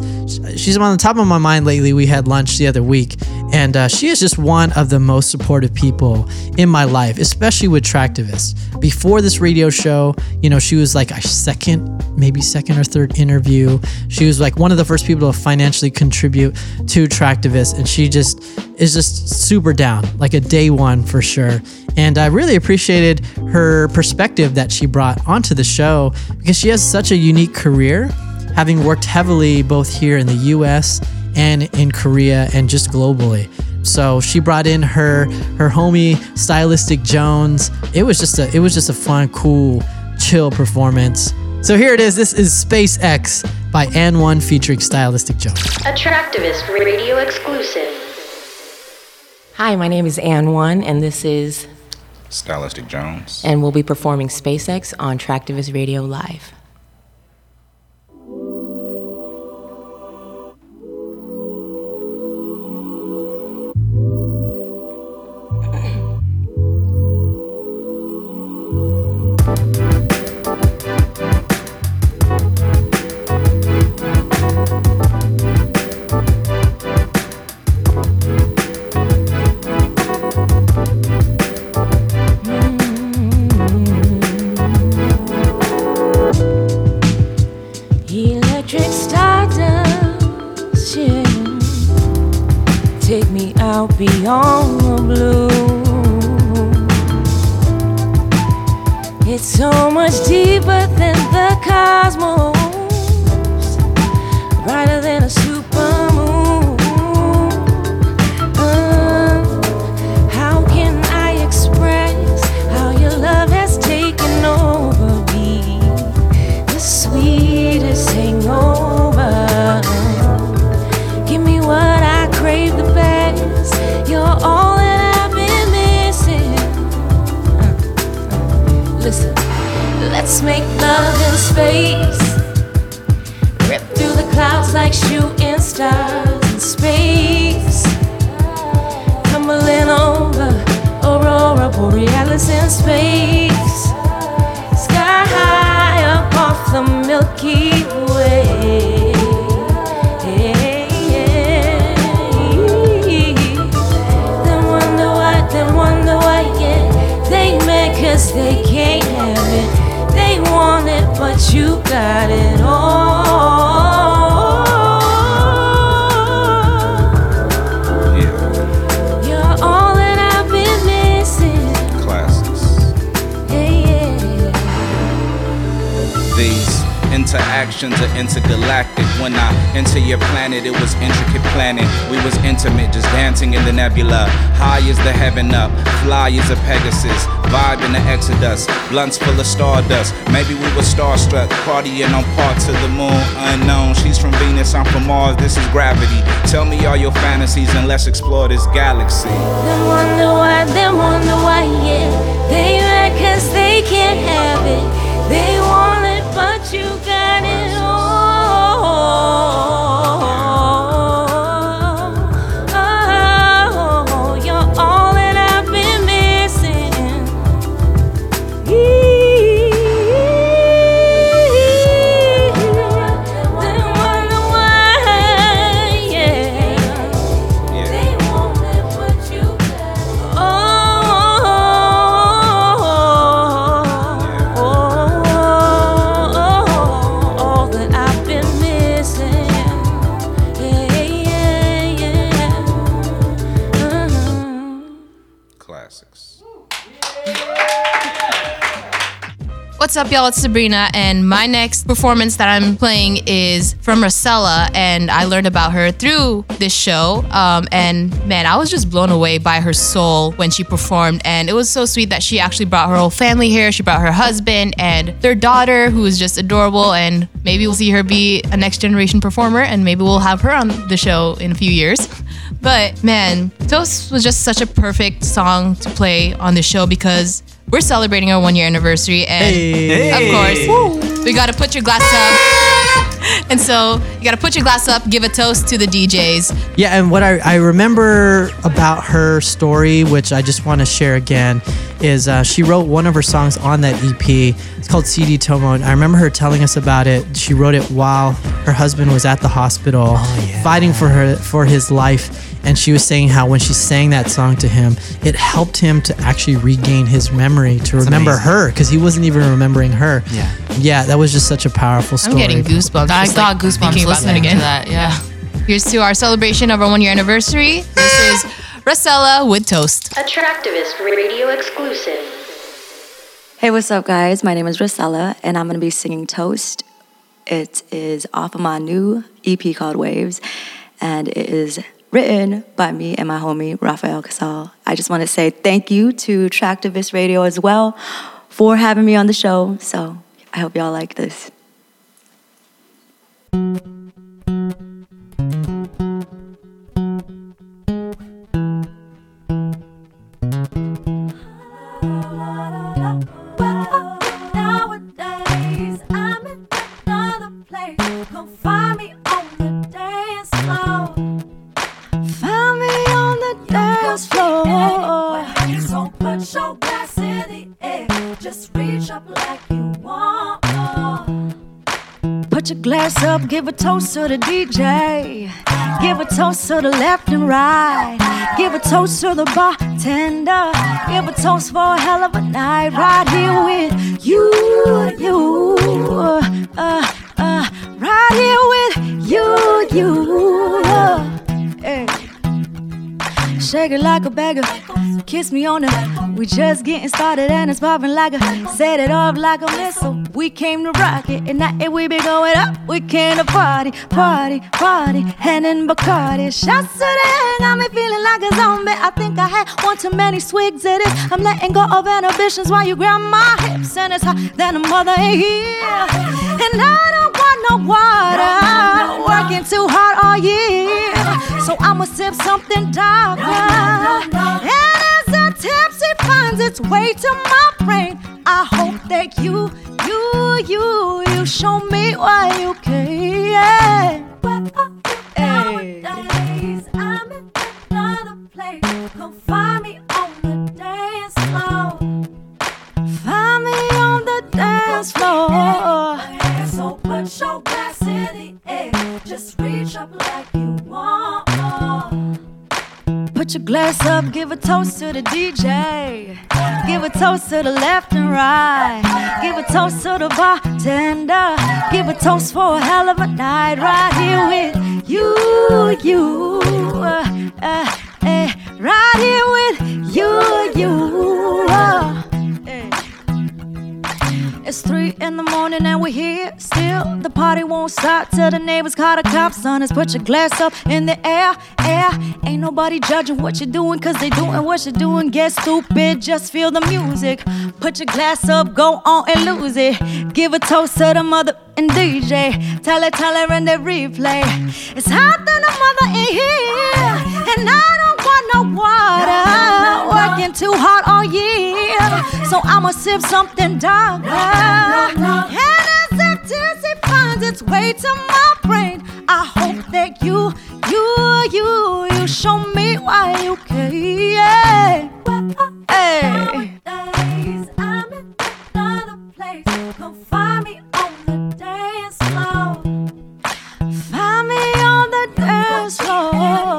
she's on the top of my mind lately. We had lunch the other week, and uh, she is just one of the most supportive people in my life, especially with Traktivists. Before this radio show, you know, she was like a second, maybe second or third interview. She was like one of the first people to financially contribute to Traktivists, and she just is just super down, like a day one for sure. And I really appreciated her perspective that she brought onto the show because she has such a unique career, having worked heavily both here in the US and in Korea and just globally. So she brought in her her homie Stylistic Jones. It was just a it was just a fun, cool, chill performance. So here it is. This is SpaceX by Ann One featuring Stylistic Jones. Attractivist Radio exclusive. Hi, my name is Ann One, and this is, Stylistic Jones. and we'll be performing SpaceX on Traktivist Radio Live. Out beyond the blue. It's so much deeper than the cosmos, stars in space. Tumbling over aurora borealis in space. Sky high up off the Milky Way. Then wonder why, then wonder why, yeah. They mad they can't have it. They want it, but you got it Oceans are intergalactic. When I enter your planet, it was intricate planning. We was intimate, just dancing in the nebula. High as the heaven up, fly as a Pegasus. Vibe in the Exodus, blunts full of stardust. Maybe we were starstruck, partying on parts of the moon unknown. She's from Venus, I'm from Mars. This is gravity. Tell me all your fantasies and let's explore this galaxy. They wonder why, they wonder why, yeah. They mad they can't have it. They want but you got it What's up, y'all? It's Sabrina, and my next performance that I'm playing is from Rosella, and I learned about her through this show. Um, and man, I was just blown away by her soul when she performed, and it was so sweet that she actually brought her whole family here. She brought her husband and their daughter, who is just adorable, and maybe we'll see her be a next generation performer, and maybe we'll have her on the show in a few years. But man, Toast was just such a perfect song to play on the show because we're celebrating our one year anniversary, and Hey. of course, we gotta put your glass up. And so you gotta put your glass up, give a toast to the DJs. Yeah, and what I, I remember about her story, which I just want to share again, is uh, she wrote one of her songs on that EP. It's called CD Tomo. And I remember her telling us about it. She wrote it while her husband was at the hospital, fighting for her for his life. And she was saying how when she sang that song to him, it helped him to actually regain his memory, to remember amazing. her, because he wasn't even remembering her. Yeah. Yeah, that was just such a powerful story. I'm getting goosebumps. I just, got like, goosebumps thinking about that listening to again. that. Yeah. Here's to our celebration of our one year anniversary. This is Rosella with Toast. Attractivist Radio exclusive. Hey, what's up, guys? My name is Rosella, and I'm gonna be singing Toast. It is off of my new EP called Waves, and it is written by me and my homie Rafael Casal. I just want to say thank you to Traktivist Radio as well for having me on the show. So I hope y'all like this. Up, give a toast to the DJ. Give a toast to the left and right. Give a toast to the bartender. Give a toast for a hell of a night right here with you, you. Uh, uh, right here with you, you. Shake it like a beggar. Kiss me on it. We just getting started and it's popping like a. Set it off like a missile. We came to rock it and now if we be going up. We came to party, party, party. Hand in Bacardi. Shots to the head, got me feeling like a zombie. I think I had one too many swigs of this. I'm letting go of inhibitions while you grab my hips. And it's hot that a mother ain't here. And I don't want no water. Working too hard all year. So I'ma sip something darker. And as the tipsy finds its way to my brain, I hope that you, you, you, you show me why you care. Uh, Nowadays, I'm in another place. Come find me on the dance floor. Find me on the dance floor. So put your glass in the air. Just reach up like you want. Put your glass up, give a toast to the DJ. Give a toast to the left and right. Give a toast to the bartender. Give a toast for a hell of a night right here with you, you. Uh, uh, eh, right here with you, you. It's three in the morning and we're here still. The party won't stop till the neighbors call the cops on us. Put your glass up in the air, air. Ain't nobody judging what you're doing, cause they doing what you're doing. Get stupid, just feel the music. Put your glass up, go on and lose it. Give a toast to the mother and DJ. Tell her, tell her, and the replay. It's hot than a mother in here, and I no water. Working too hard all year, so I'ma sip something darker. And as ecstasy finds its way to my brain, I hope that you, you, you, you show me why you care. Hey. Find me on the dance floor. Find me on the dance floor.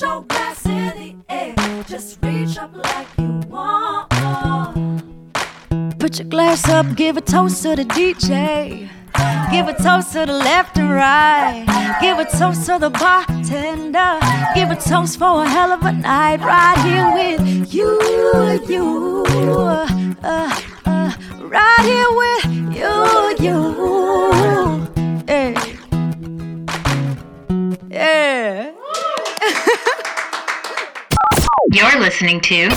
Glass in the air. Just reach up like you want. Put your glass up, give a toast to the DJ. Give a toast to the left and right. Give a toast to the bartender. Give a toast for a hell of a night right here with you, you. Uh, uh, right here with you, you. Hey. Yeah. You're listening to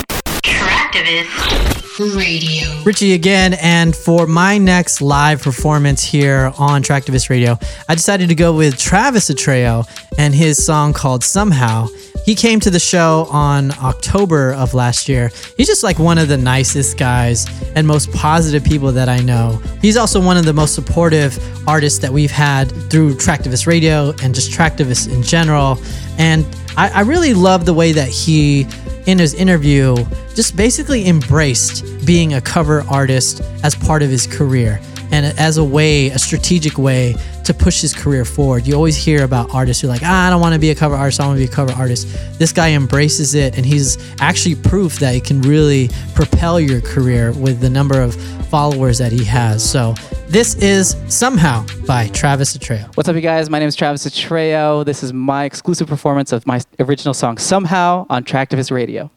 Traktivist Radio. Richie again, and for my next live performance here on Traktivist Radio, I decided to go with Travis Atreo and his song called Somehow. He came to the show on October of last year. He's just like one of the nicest guys and most positive people that I know. He's also one of the most supportive artists that we've had through Traktivist Radio and just Traktivist in general. And I, I really love the way that he in his interview just basically embraced being a cover artist as part of his career and as a way, a strategic way to push his career forward. You always hear about artists who are like, ah, I don't want to be a cover artist, I want to be a cover artist. This guy embraces it and he's actually proof that it can really propel your career with the number of followers that he has. So this is Somehow by Travis Atreo. What's up, you guys? My name is Travis Atreo. This is my exclusive performance of my original song Somehow on Traktivist Radio.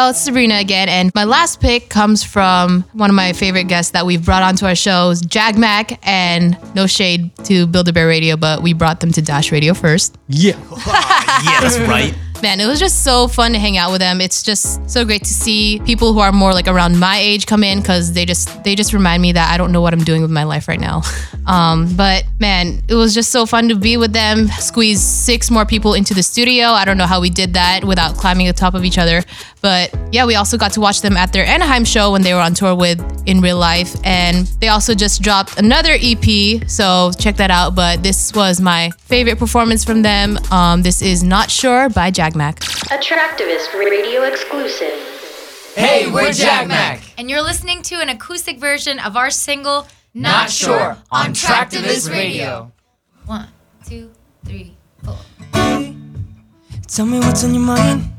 Y'all, it's Sabrina again, and my last pick comes from one of my favorite guests that we've brought onto our shows, Jag Mac, and no shade to Build a Bear Radio, but we brought them to Dash Radio first. Yeah. yeah, that's right. Man, it was just so fun to hang out with them. It's just so great to see people who are more like around my age come in because they just they just remind me that I don't know what I'm doing with my life right now. Um, but man, it was just so fun to be with them. Squeeze six more people into the studio. I don't know how we did that without climbing the top of each other. But yeah, we also got to watch them at their Anaheim show when they were on tour with In Real Life. And they also just dropped another EP. So check that out. But this was my favorite performance from them. Um, this is Not Sure by Jag Mac. Attractivist Radio exclusive. Hey, we're Jag Mac. And you're listening to an acoustic version of our single Not Sure on Traktivist Radio. One, two, three, four. Tell me what's on your mind.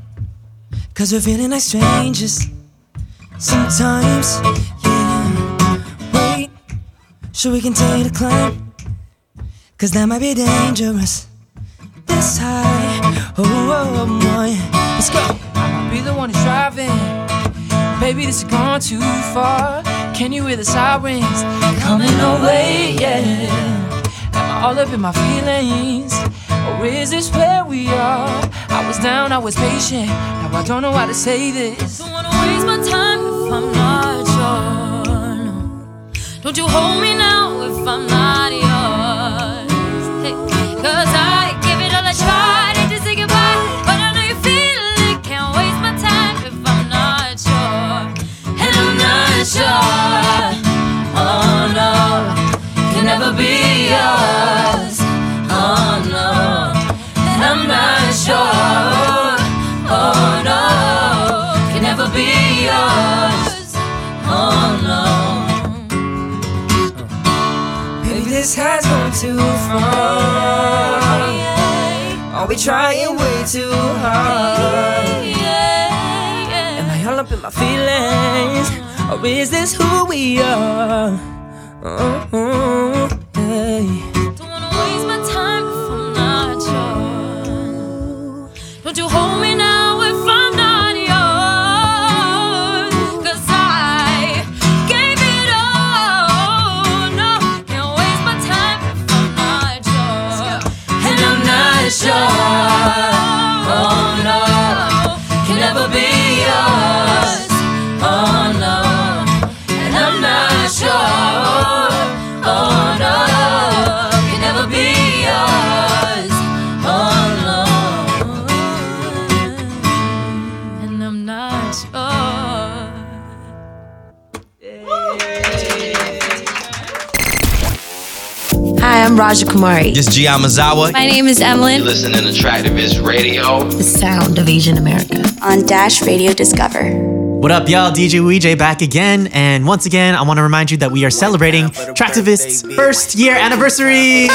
Cause we're feeling like strangers. Sometimes, yeah. Wait, so we continue to climb. Cause that might be dangerous. This high, oh, oh, oh boy. Let's go. I'll be the one who's driving. Baby, this has gone too far. Can you hear the sirens coming away? Yeah. Am I all up in my feelings? Or is this where we are? I was down, I was patient. Now I don't know how to say this. Don't wanna waste my time if I'm not sure. no. Don't you hold me now if I'm not yours. This has gone too far. Are we trying way too hard? Am I all up in my feelings? Or is this who we are? Uh-huh, oh, hey. Don't wanna waste my time if I'm not sure. Don't you hold me now I'm Raja Kumari. This is G. Yamazawa. My name is Emily. You're listening to Traktivist Radio. The sound of Asian America. On Dash Radio Discover. What up, y'all? DJ WeJ back again. And once again, I want to remind you that we are celebrating Traktivist's first year anniversary.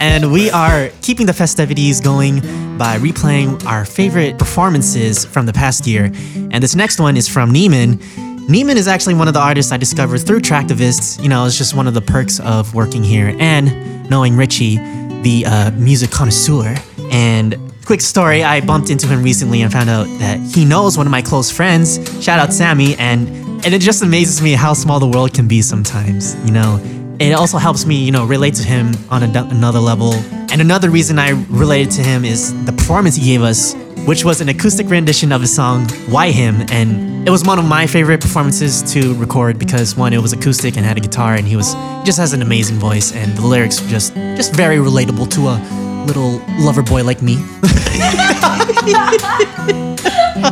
And we are keeping the festivities going by replaying our favorite performances from the past year. And this next one is from Neiman. Neiman is actually one of the artists I discovered through Traktivists. You know, it's just one of the perks of working here and knowing Richie, the uh, music connoisseur. And quick story I bumped into him recently and found out that he knows one of my close friends. Shout out Sammy. And, and it just amazes me how small the world can be sometimes, you know? It also helps me, you know, relate to him on a, another level. And another reason I related to him is the performance he gave us, which was an acoustic rendition of his song "Why Him," and it was one of my favorite performances to record because one, it was acoustic and had a guitar, and he was he just has an amazing voice, and the lyrics were just just very relatable to a little lover boy like me.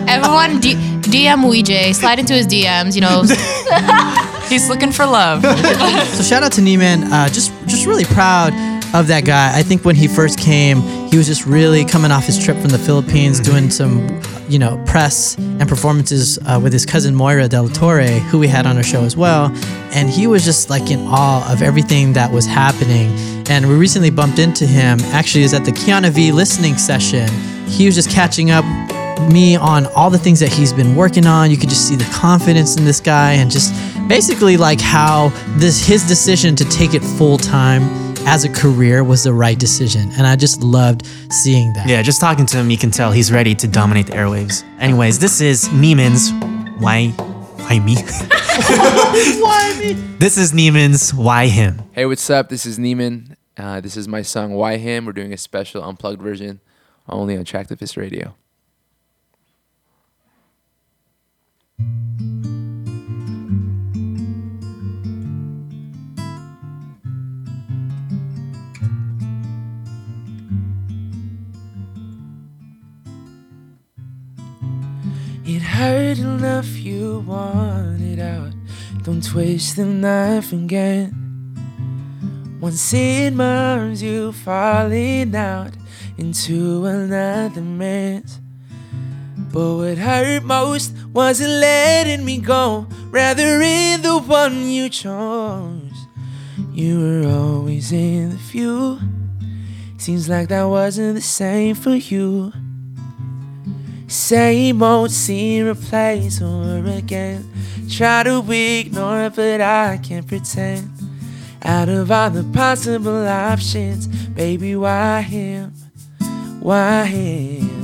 Everyone, D- DM Weej, slide into his DMs. You know, he's looking for love. so shout out to Neiman. Uh, just just really proud of that guy. I think when he first came, he was just really coming off his trip from the Philippines, doing some, you know, press and performances uh, with his cousin Moira Dela Torre, who we had on our show as well. And he was just like in awe of everything that was happening. And we recently bumped into him. Actually, is at the Kiana V listening session. He was just catching up me on all the things that he's been working on. You could just see the confidence in this guy and just basically like how this his decision to take it full time as a career was the right decision. And I just loved seeing that. Yeah, just talking to him, you can tell he's ready to dominate the airwaves. Anyways, this is Neiman's Why Why Me? Why me? This is Neiman's Why Him. Hey, what's up? This is Neiman. Uh, this is my song Why Him. We're doing a special unplugged version only on Track Traktivist Radio. It hurt enough you want it out. Don't twist the knife again. Once in my arms, you falling out into another man's. But what hurt most wasn't letting me go, rather in the one you chose. You were always in the few. Seems like that wasn't the same for you. Same old scene replays over again. Try to ignore it, but I can't pretend. Out of all the possible options, baby, why him? Why him?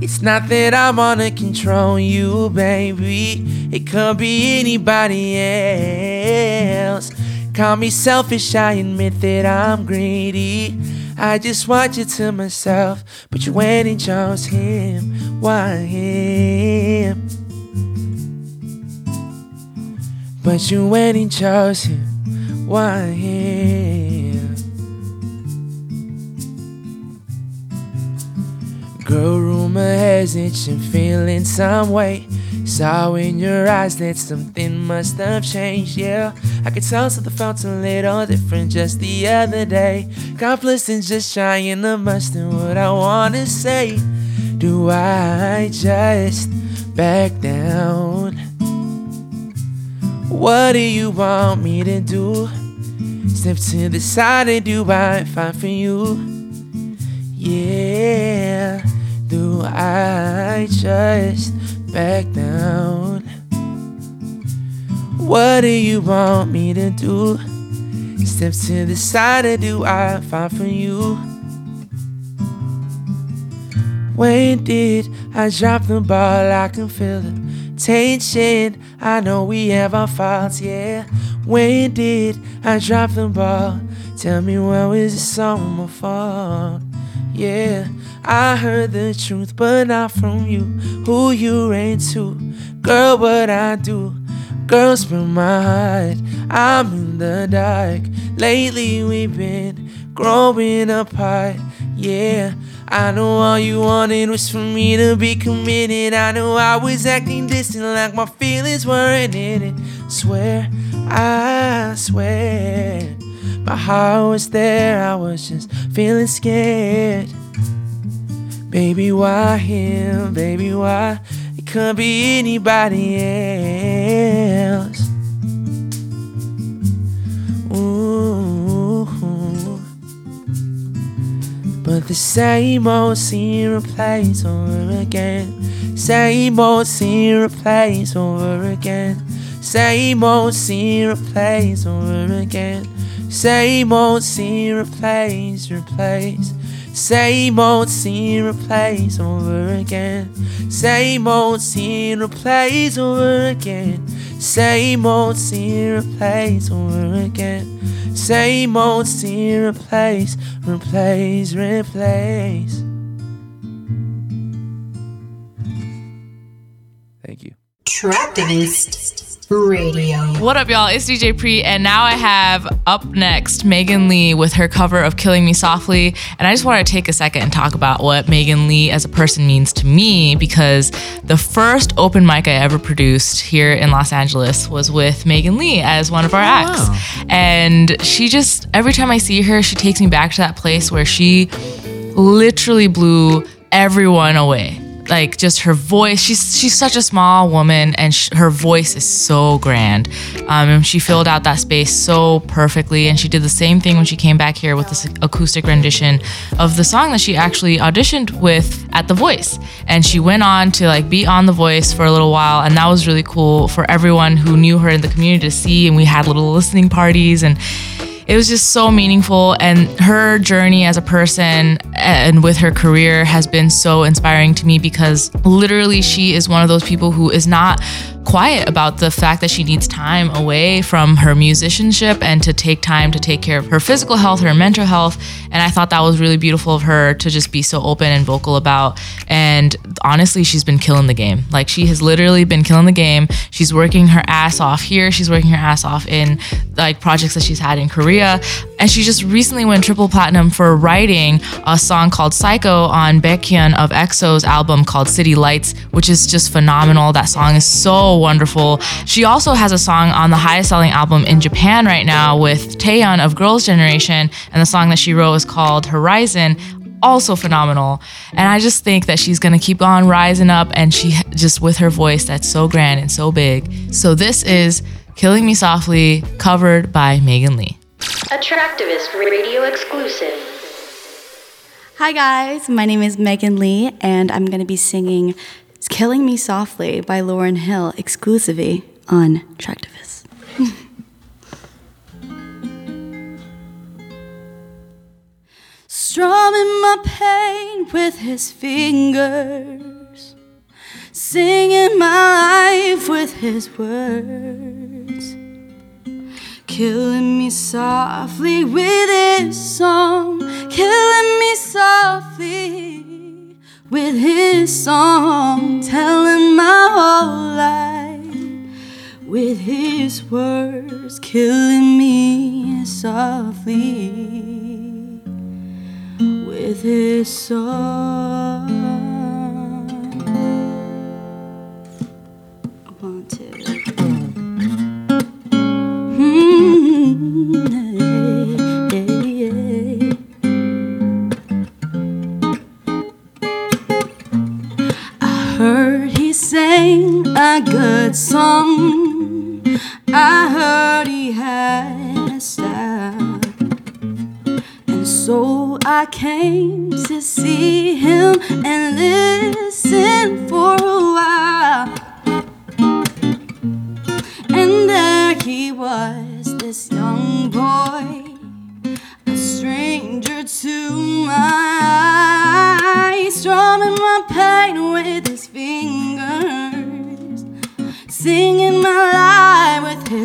It's not that I wanna control you, baby. It could be anybody else. Call me selfish, I admit that I'm greedy. I just want you to myself, but you went and chose him. Why him? But you went and chose him. Why him? Girl, rumor has it you're feeling some way. Saw in your eyes that something must have changed, yeah. I could tell something felt a little different just the other day. Complicit just trying to muster what I wanna say. Do I just back down? What do you want me to do? Step to the side and do I fight for you? Yeah, do I just back down? What do you want me to do? Step to the side or do I fight for you? When did I drop the ball? I can feel the tension. I know we have our faults, yeah. When did I drop the ball? Tell me where was this all my fault? Yeah, I heard the truth, but not from you. Who you ran to? Girl, what I do? Girl, spill my heart. I'm in the dark. Lately we've been growing apart. Yeah, I know all you wanted was for me to be committed. I know I was acting distant like my feelings weren't in it. Swear, I swear. My heart was there, I was just feeling scared. Baby, why him? Baby, why? It could be anybody else. But the same old scene replays over again. Same old scene replays over again. Same old scene replays over again. Same old scene replace, replace. Same old scene replace over again. Same old scene replace over again. Same old scene replace over again. Same old scene replays, replays, replays. Thank you. Traktivist Radio. What up, y'all? It's DJ Pre, and now I have up next Megan Lee with her cover of Killing Me Softly. And I just want to take a second and talk about what Megan Lee as a person means to me because the first open mic I ever produced here in Los Angeles was with Megan Lee as one of our oh, acts. And she just, every time I see her, she takes me back to that place where she literally blew everyone away like just her voice she's she's such a small woman and sh- her voice is so grand. Um, she filled out that space so perfectly and she did the same thing when she came back here with this acoustic rendition of the song that she actually auditioned with at the voice. And she went on to like be on the voice for a little while and that was really cool for everyone who knew her in the community to see and we had little listening parties and it was just so meaningful and her journey as a person and with her career has been so inspiring to me because literally she is one of those people who is not quiet about the fact that she needs time away from her musicianship and to take time to take care of her physical health, her mental health. And I thought that was really beautiful of her to just be so open and vocal about. And honestly, she's been killing the game. Like she has literally been killing the game. She's working her ass off here. She's working her ass off in like projects that she's had in Korea. And she just recently went triple platinum for writing a song called Psycho on Baekhyun of EXO's album called City Lights, which is just phenomenal. That song is so wonderful. She also has a song on the highest selling album in Japan right now with Taeyeon of Girls' Generation, and the song that she wrote is called Horizon. Also phenomenal. And I just think that she's gonna keep on rising up and she just with her voice that's so grand and so big. So this is Killing Me Softly, covered by Megan Lee. A Traktivist Radio exclusive. Hi, guys. My name is Megan Lee, and I'm going to be singing Killing Me Softly by Lauryn Hill exclusively on Traktivist. Strumming my pain with his fingers, singing my life with his words killing me softly with his song, killing me softly with his song, telling my whole life with his words, killing me softly with his song. One, two. I hmm. Song. I heard he had a style. And so I came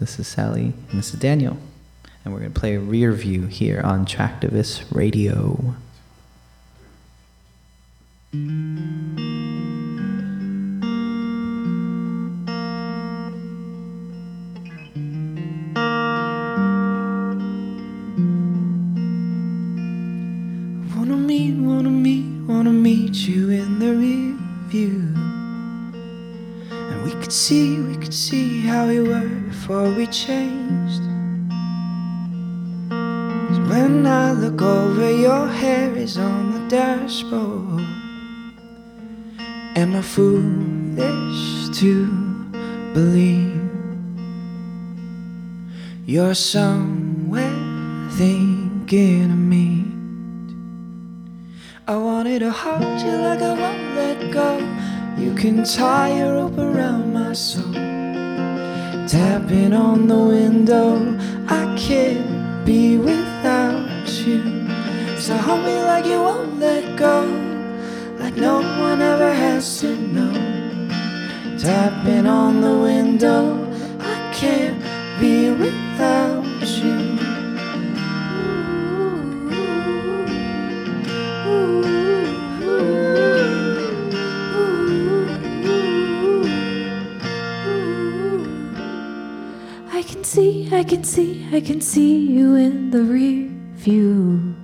This is Sally, and this is Daniel. And we're going to play a Rear View here on Traktivist Radio. Wanna meet, wanna meet, wanna meet you in the rear view. And we could see, we could see how we were before we changed. 'Cause when I look over, your hair is on the dashboard. Am I foolish to believe you're somewhere thinking of me? I wanted to hold you like I won't let go. You can tie your rope around my soul. Tapping on the window, I can't be without you. So hold me like you won't let go, like no one ever has to know. Tapping on the window, I can't be without you. See, I can see, I can see you in the rear view.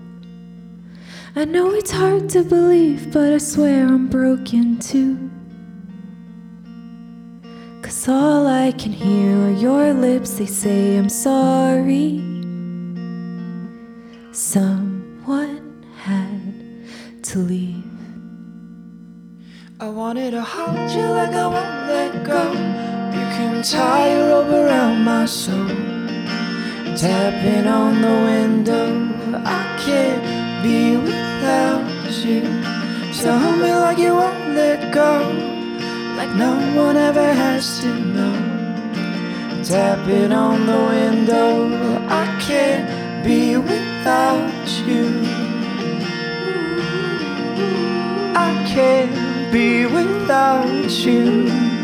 I know it's hard to believe, but I swear I'm broken too. Cause all I can hear are your lips, they say I'm sorry. Someone had to leave. I wanted to hold you like I won't let go. Can tie your rope around my soul. Tapping on the window, I can't be without you. So hold me like you won't let go, like no one ever has to know. Tapping on the window, I can't be without you. I can't be without you.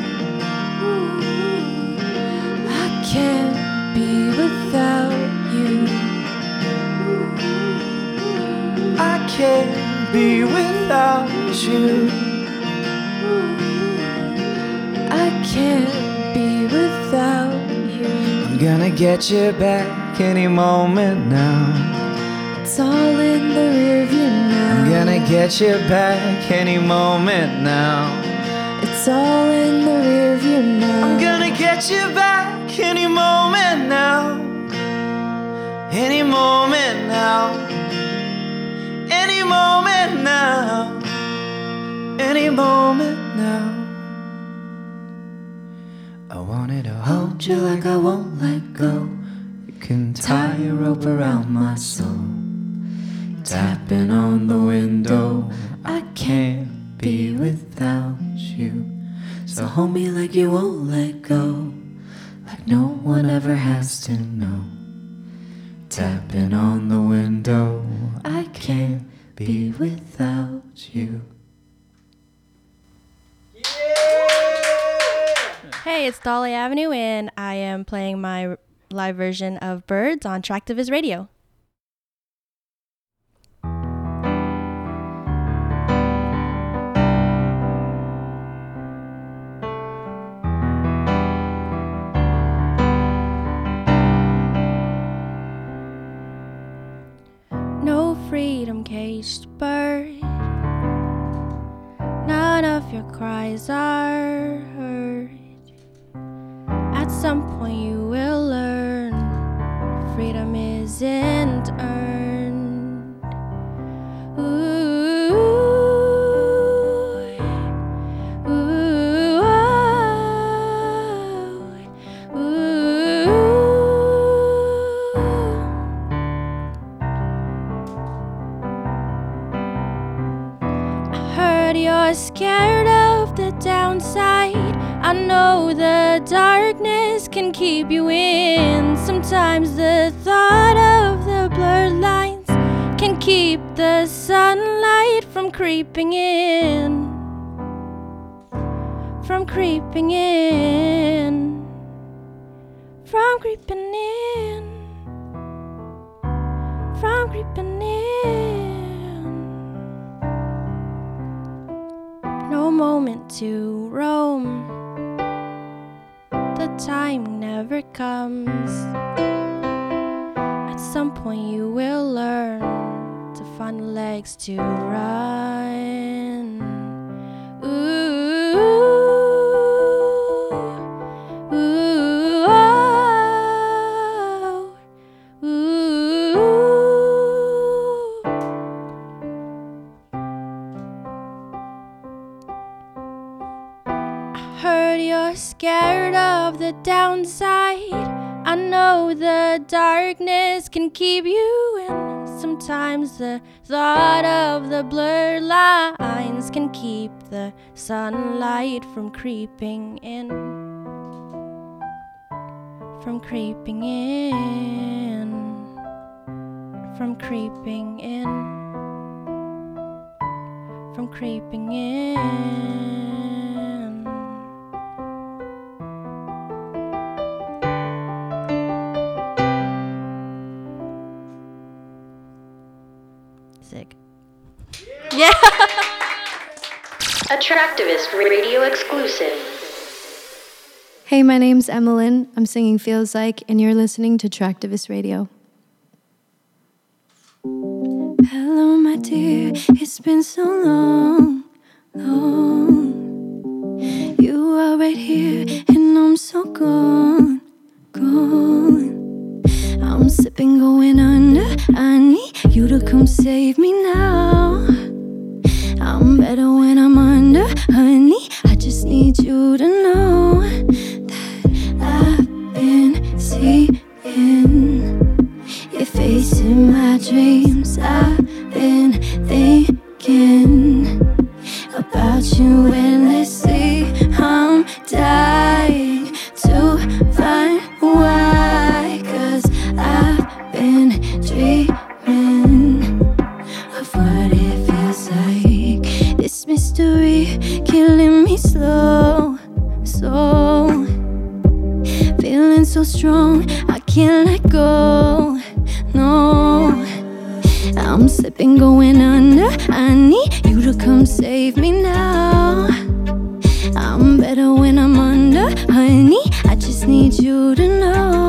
Can't be without you. I can't be without you. I can't be without you. I'm gonna get you back any moment now. It's all in the rear view now. I'm gonna get you back any moment now. It's all in the rear view now. I'm gonna get you back any moment now. Any moment now. Any moment now. Any moment now. I wanted to hold you like I won't let go. You can tie a rope around my soul. Tapping on the window. I can't be without you. So hold me like you won't let go. Like no one ever has to know. Tapping on the window. I can't be without you. Hey, it's Dolly Avenue, and I am playing my live version of Birds on Traktivist Radio. Caged bird. None of your cries are heard. At some point, you will learn freedom isn't earned. Ooh, heard you're scared of the downside. I know the darkness can keep you in. Sometimes the thought of the blurred lines can keep the sunlight from creeping in, from creeping in, from creeping in, from creeping in. Moment to roam, the time never comes. At some point, you will learn to find legs to run. Darkness can keep you in. Sometimes the thought of the blurred lines can keep the sunlight from creeping in. From creeping in. From creeping in. From creeping in. A Traktivist Radio exclusive. Hey, my name's Emmeline. I'm singing Feels Like, and you're listening to Traktivist Radio. Hello, my dear. It's been so long, long. You are right here, and I'm so gone, gone. I'm slipping, going under. I need you to come save me now. I'm better when I'm under, honey. I just need you to know that I've been seeing your face in my dreams. I've been thinking about you endlessly. Strong, I can't let go. No, I'm slipping, going under. I need you to come save me now. I'm better when I'm under, honey. I just need you to know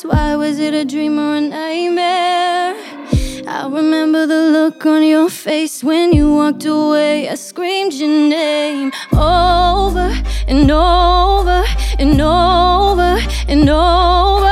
Asked why was it a dream or a nightmare? I remember the look on your face when you walked away. I screamed your name over and over and over and over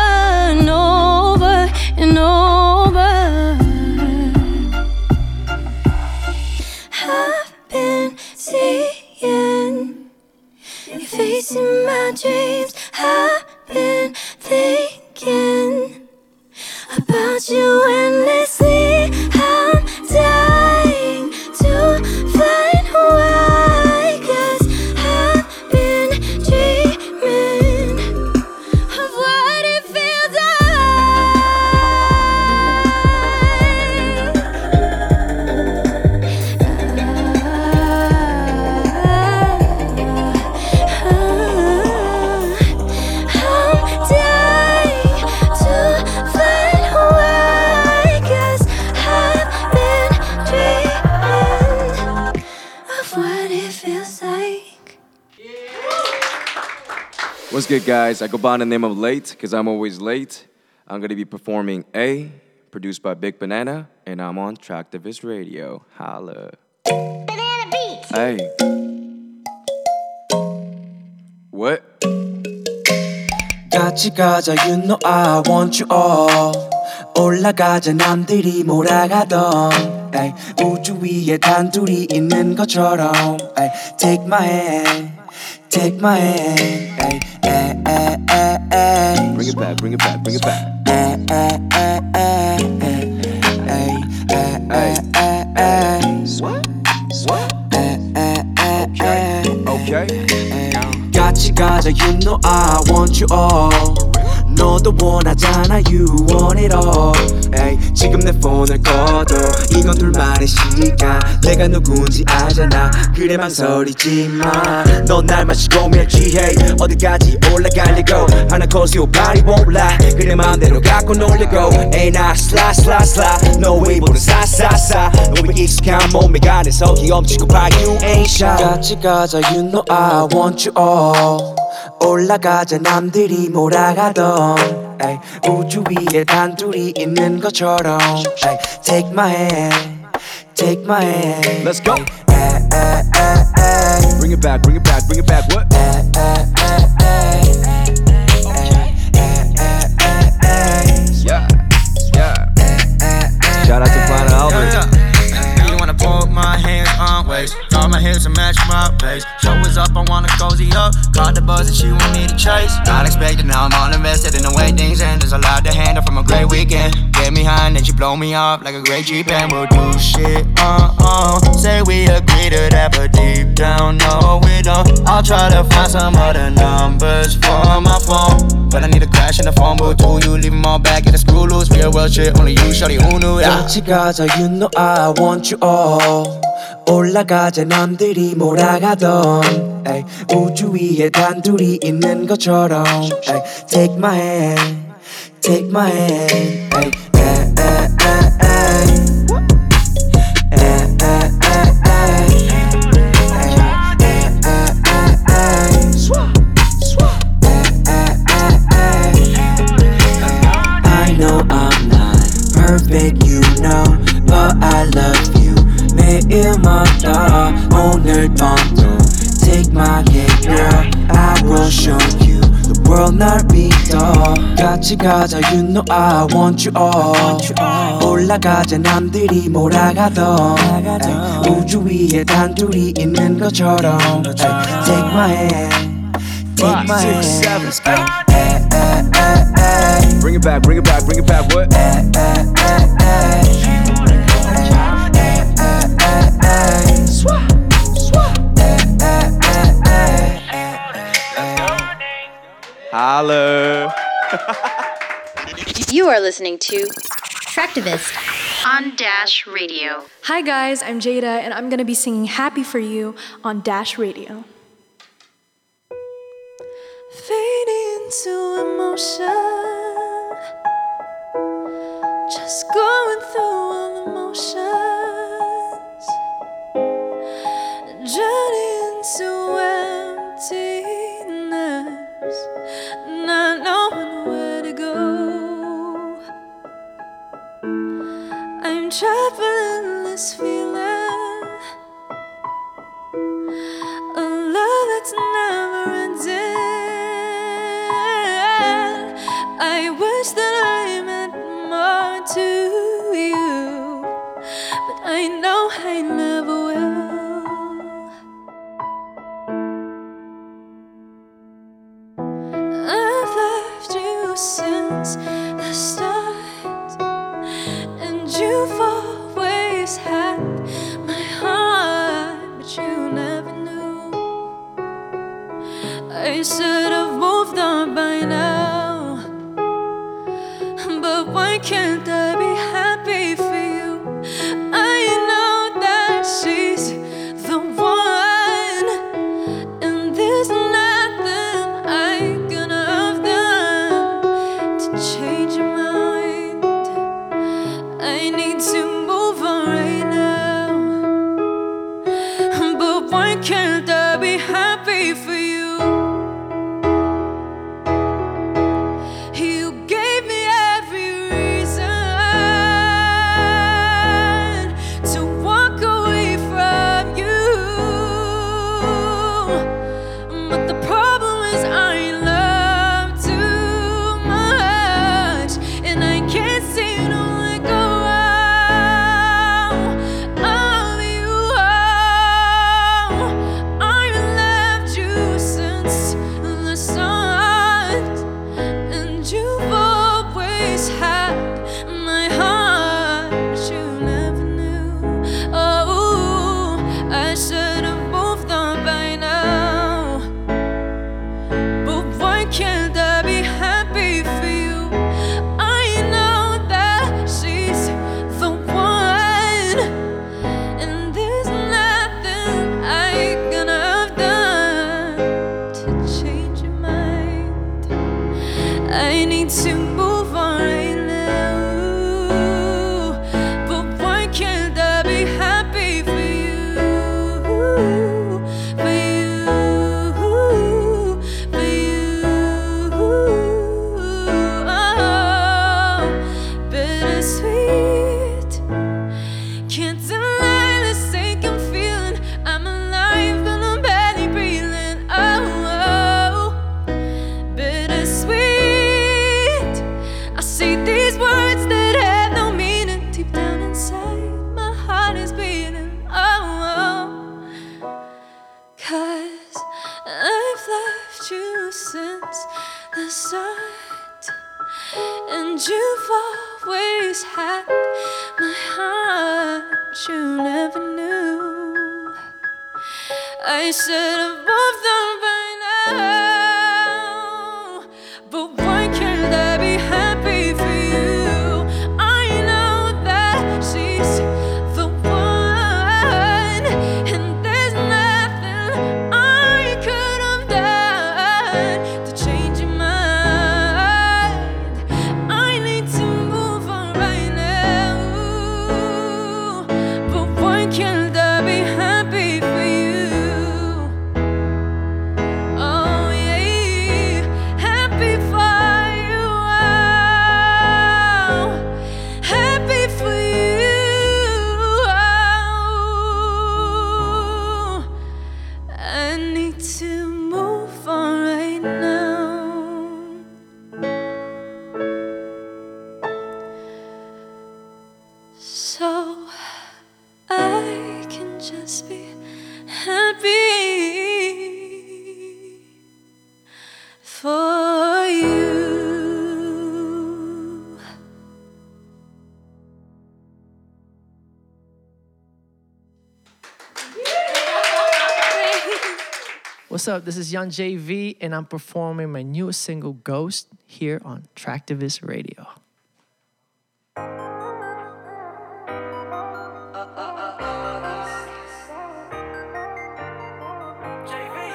guys. I go by the name of Late because I'm always late. I'm going to be performing A, produced by Big Banana, and I'm on Traktivist Radio. Holla. Banana Beats. Hey. What? 같이 가자, you know I want you all. 올라가자 남들이 몰아가던 에이, 우주 위에 단둘이 있는 것처럼 에이, Take my hand, take my hand 에이, 에이. Bring it back, bring it back, bring it back. Ay, ay, ay, ay, ay, ay, ay, ay, ay. What? What? Ay, ay, ay, okay. Ay, okay. Ay. Gotcha, gotcha, you know I want you all. 너도 원하잖아 you want it all. 에이, 지금 내 폰을 꺼도 이건 둘만의 시간. 내가 누군지 알잖아. 그래 망설이지 마. 넌날 마시고 멸치해. 어디까지 올라가려고? 하나 cause your body won't lie 그래 마음대로 갖고 놀려고. 에이 나 슬라 슬라 슬라. 너 웨이브는 사사사. 너무 익숙한 몸에 간해서 귀염치고 봐 you ain't shy 같이 가자 you know I want you all 올라가자 남들이 몰아가던 에이, 우주 위에 단둘이 있는 것처럼 에이, Take my hand Take my hand Let's go. 에이, 에이, 에이, 에이. Bring it back, bring it back, bring it back. What? Yeah, yeah. Shout out to Planet Albert. You wanna put my hands on waist, draw my hips and match my pace. Show is up, I wanna cozy up. Caught the buzz and she want me to chase. Not expected, now I'm all invested in the way things end. There's a lot to handle from a great weekend. Get me high and then she blow me off like a great Jeep and we'll do shit. Uh uh. Say we agree to that, but deep down, no, we don't. I'll try to find some other numbers for my phone. But I need a crash in the phone booth. Do you leave them all back in the screw loose? Real world shit, only you, shorty, who knew? Yeah. 같이 가자 you know I want you all 올라가자 남들이 몰아가던 에이, 우주 위에 단둘이 있는 것처럼 에이, Take my hand Take my hand 에이, 에이, 에이, 에이, 같이 가자, you know I want you all. 올라가자 남들이 몰아가던 에이, 우주 위에 단둘이 있는 것처럼 에이, Take my hand, take Five, my six, hand. seven, Bring it back, bring it back, bring it back. What? Holler. You are listening to Traktivist on Dash Radio. Hi guys, I'm Jada and I'm going to be singing Happy for You on Dash Radio. Fading into emotion. Just going through all the motions. Journey into emptiness. This feeling. A love that's never ending. I wish that I meant more to you, but I know I never will. I've loved you since the start, and you've Should have moved on by now, but why can't I up? This is Young JV, and I'm performing my newest single, Ghost, here on Traktivist Radio.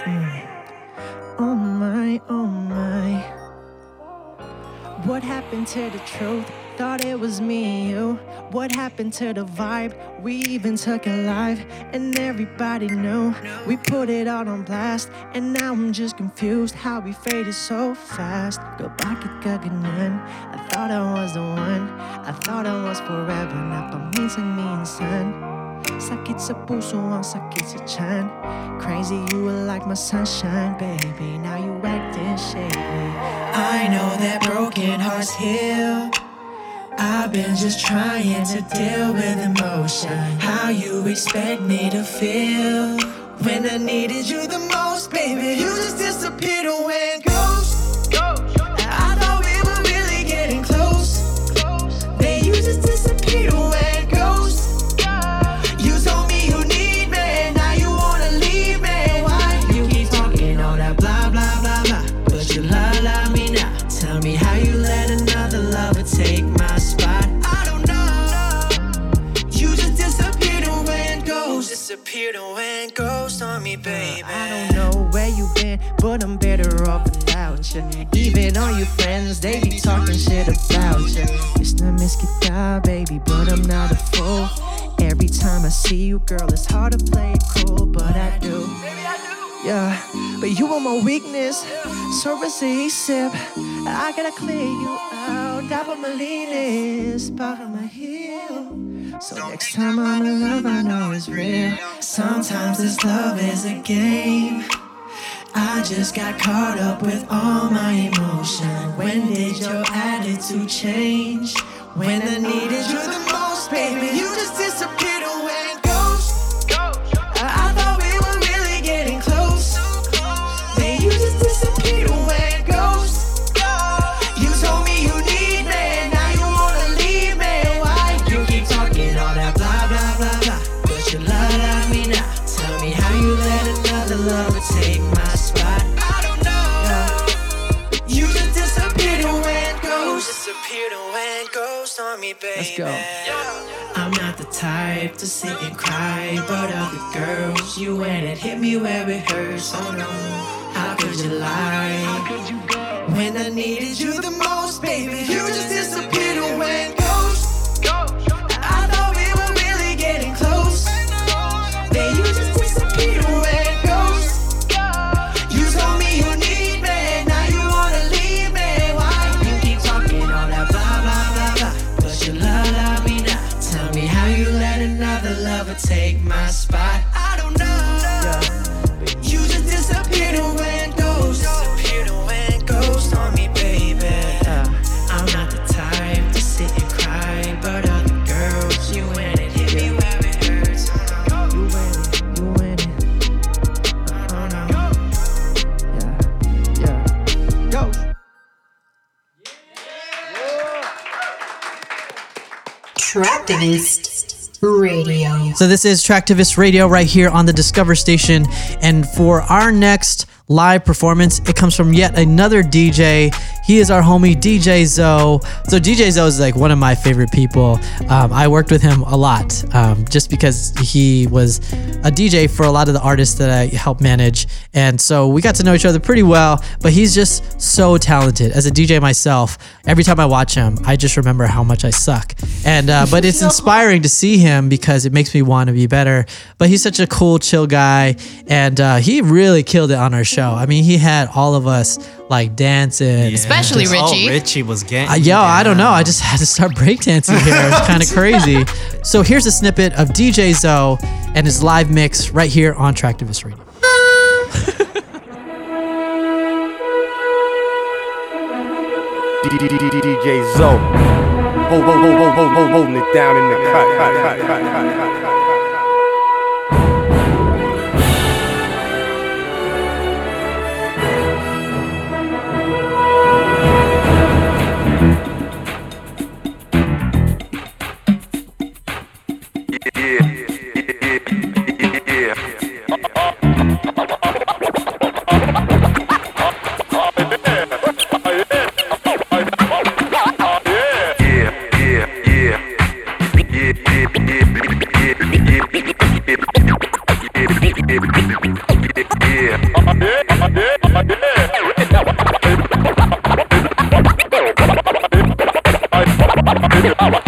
Mm. Oh my, oh my. What happened to the truth? Thought it was me. What happened to the vibe? We even took it live, and everybody knew. We put it out on blast, and now I'm just confused how we faded so fast. Goodbye, kaganan. I thought I was the one. I thought I was forever. Napaminsan minsan. Sakit sa puso ang sakit sa tiyan Crazy, you were like my sunshine, baby Now you acting shady I know that broken hearts heal I've been just trying to deal with emotion. How you expect me to feel? When I needed you the most, baby You just disappeared but I'm better off without you. Even all your friends, they be talking shit about you. It's the miskita, baby, but I'm not a fool. Every time I see you, girl, it's hard to play it cool, but I do. Yeah, but you are my weakness, so receive. I gotta clear you out, of my leanness, bottom of my heel. So next time I'm in love, I know it's real. Sometimes this love is a game. I just got caught up with all my emotion. When did your attitude change? When I needed you the most, baby, you just disappeared ghost on me, baby. Let's go. I'm not the type to sit and cry, but other girls, you went and hit me where it hurts. Oh no, how could you lie? When I needed you the most, baby, you just disappeared and Traktivist Radio. So this is Traktivist Radio right here on the Discover Station, and for our next live performance, it comes from yet another DJ. He is our homie DJ Zoe. So DJ Zoe is like one of my favorite people. Um, I worked with him a lot, um, just because he was a DJ for a lot of the artists that I helped manage, and so we got to know each other pretty well. But he's just so talented. As a DJ myself, every time I watch him, I just remember how much I suck. And uh, but it's inspiring to see him because it makes me want to be better. But he's such a cool, chill guy, and uh, he really killed it on our show. I mean, he had all of us like dancing, Especially Just- Richie. Oh, Richie was getting. uh, yo, I don't know. I just had to start breakdancing here. It's kind of crazy. So here's a snippet of DJ Zoe and his live mix right here on Traktivist Radio. DJ Zoe. Hold, hold, hold, hold, hold, hold, holding it down in the cut. Yeah.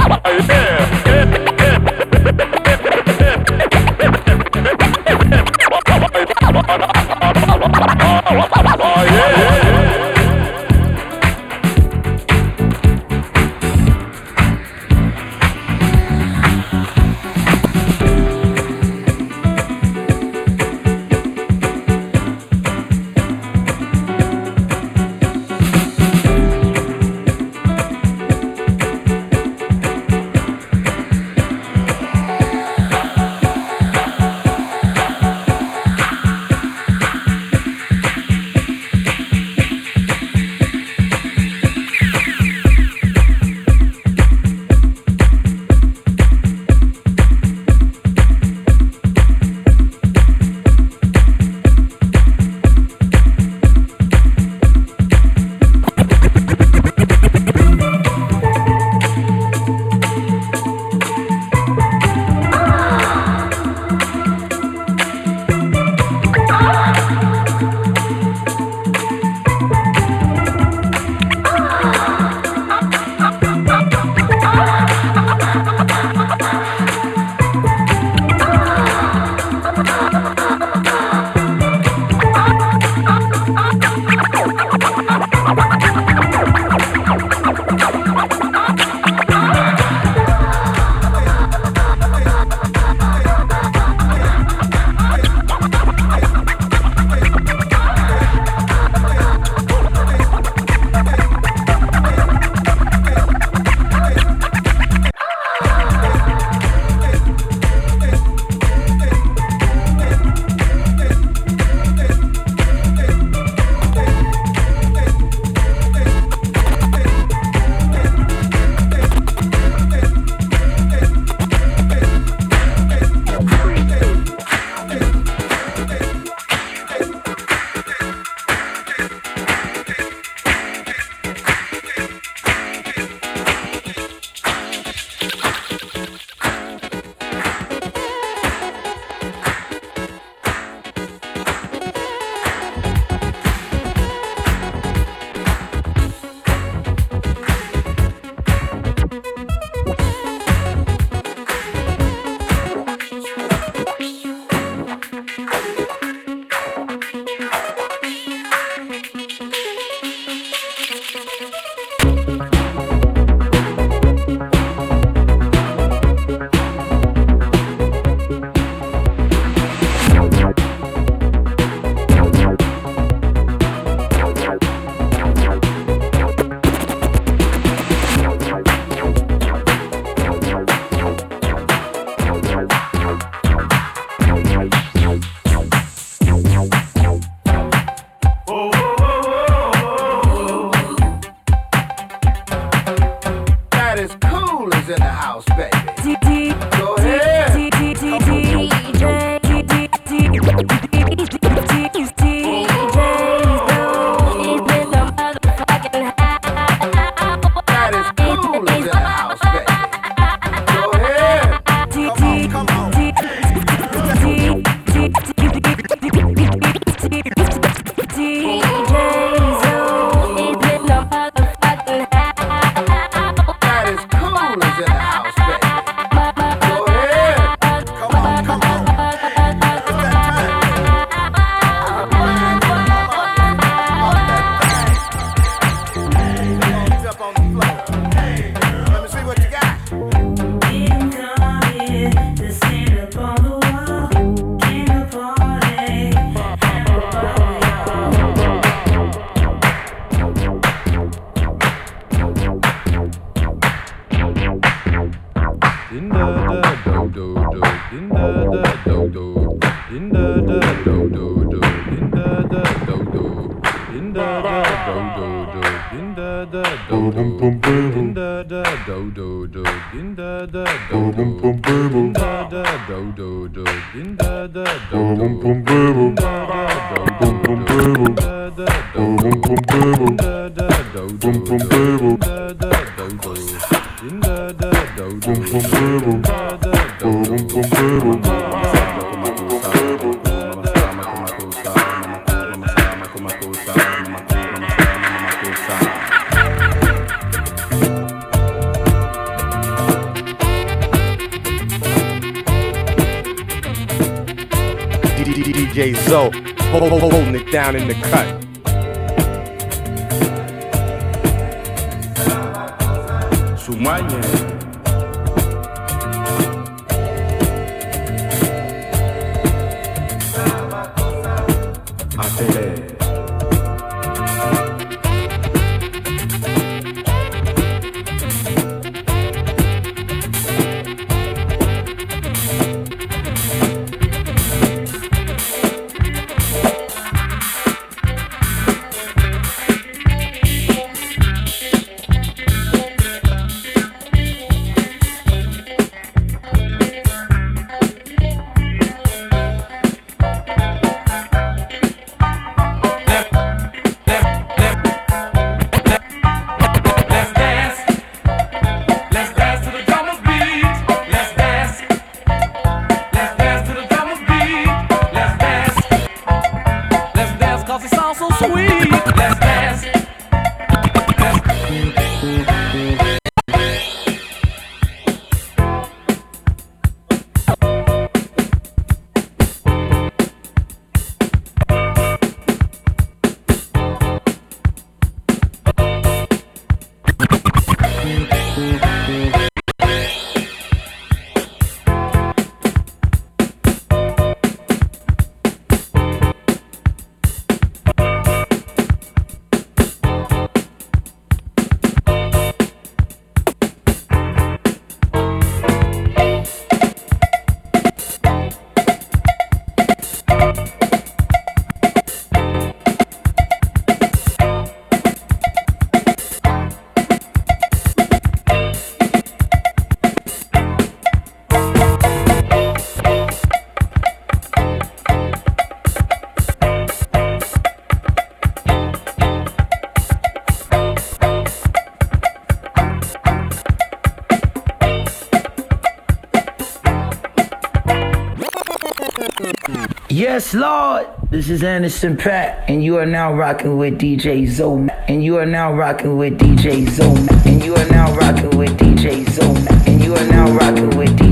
Yes, Lord. This is Anderson .Paak, and you are now rocking with DJ Zone. And you are now rocking with DJ Zone. And you are now rocking with DJ Zone. And you are now rocking with. DJ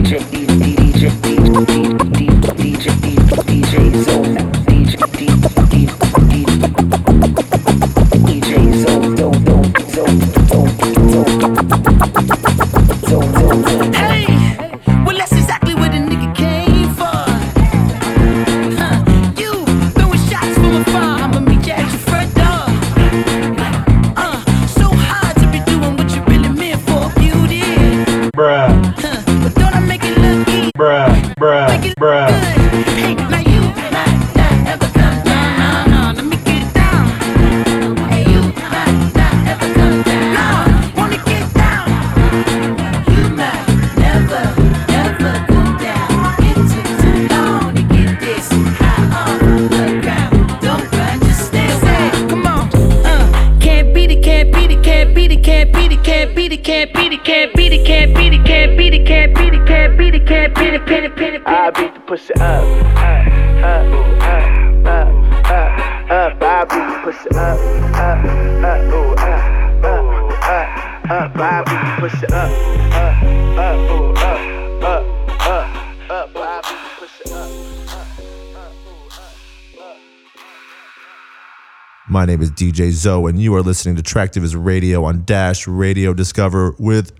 My name is DJ Zoe, and you are listening to Traktivist Radio on Dash Radio Discover with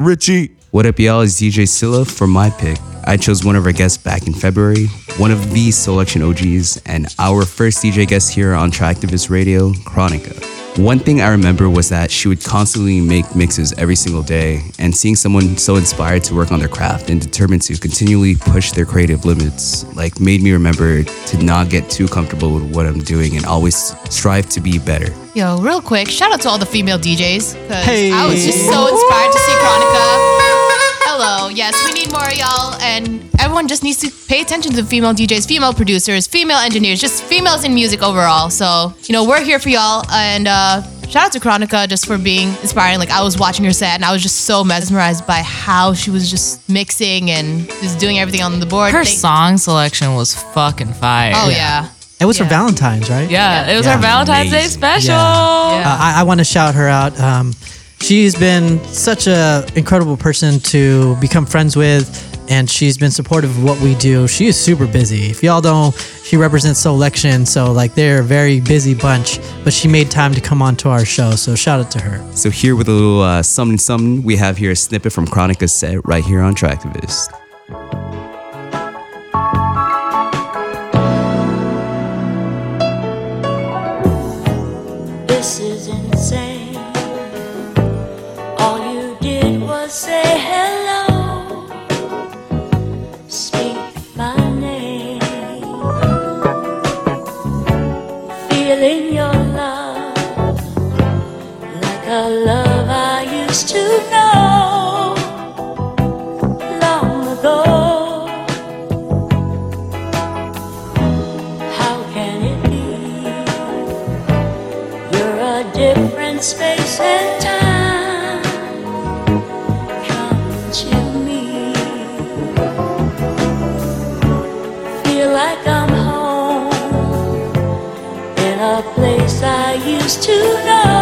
Richie. What up, y'all? It's DJ Silla for my pick. I chose one of our guests back in February, one of the selection OGs, and our first DJ guest here on Traktivist Radio, Chronica. One thing I remember was that she would constantly make mixes every single day, and seeing someone so inspired to work on their craft and determined to continually push their creative limits, like made me remember to not get too comfortable with what I'm doing and always strive to be better. Yo, real quick, shout out to all the female DJs because Hey. I was just so inspired to see Chronica. Hello, yes, we need more of y'all, and everyone just needs to pay attention to female DJs, female producers, female engineers, just females in music overall. So, you know, we're here for y'all, and uh, shout out to Chronica just for being inspiring. Like, I was watching her set, and I was just so mesmerized by how she was just mixing and just doing everything on the board. Her Thank- song selection was fucking fire. Oh, yeah. It was for Valentine's, right? Yeah, it was Yeah. our Valentine's Day Amazing. special. Uh, I, I want to shout her out. Um, she's been such an incredible person to become friends with, and she's been supportive of what we do. She is super busy. If y'all don't, she represents Selection, so like they're a very busy bunch. But she made time to come on to our show, so shout out to her. So here with a little uh, something something, we have here a snippet from Chronica's set right here on Traktivist. I used to know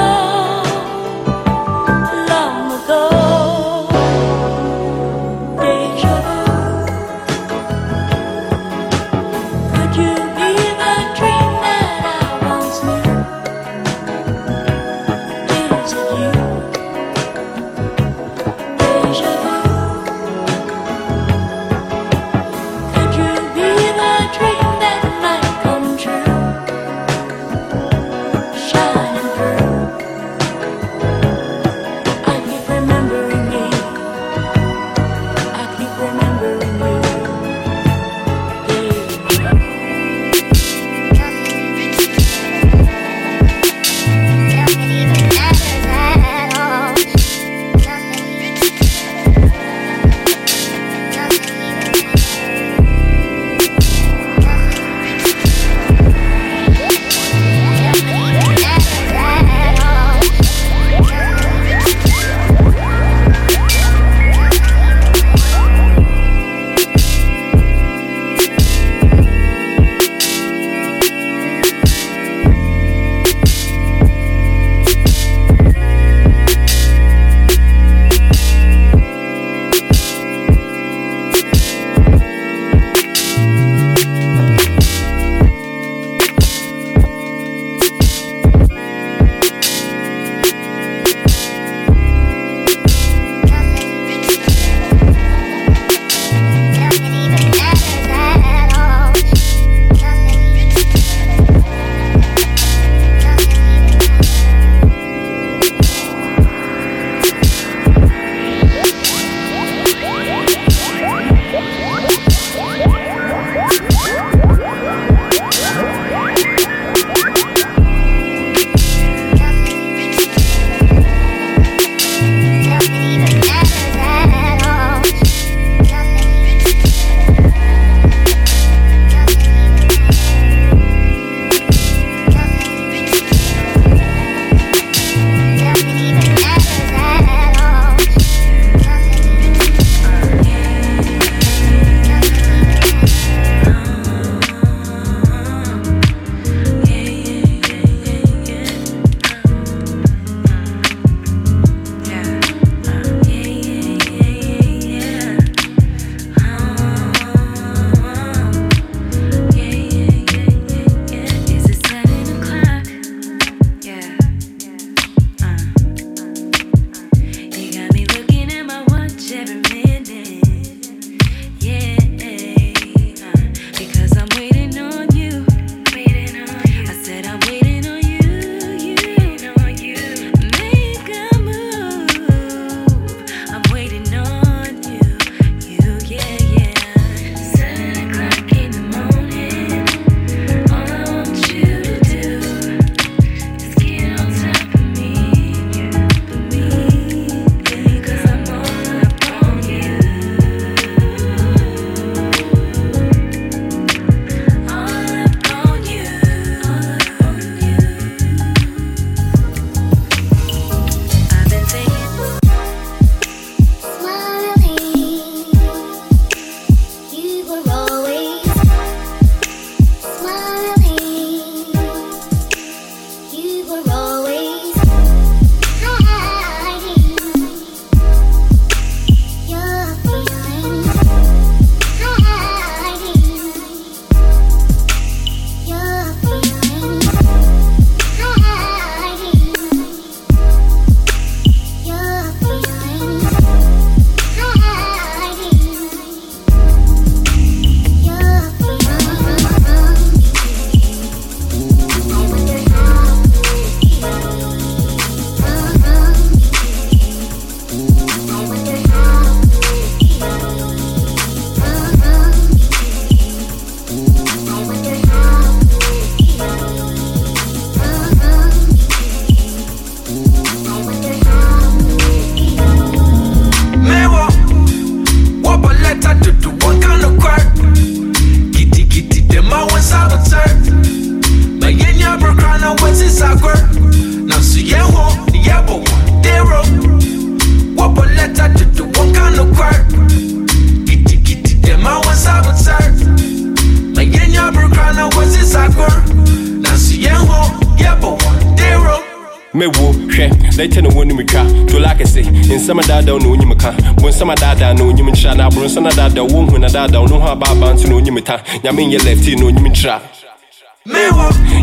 nkyira na na daadaa wɔnhu na daadaa ɔno ho abaabaa nso na onyim ta. Nyame nyɛ lɛfti na onyim nkyira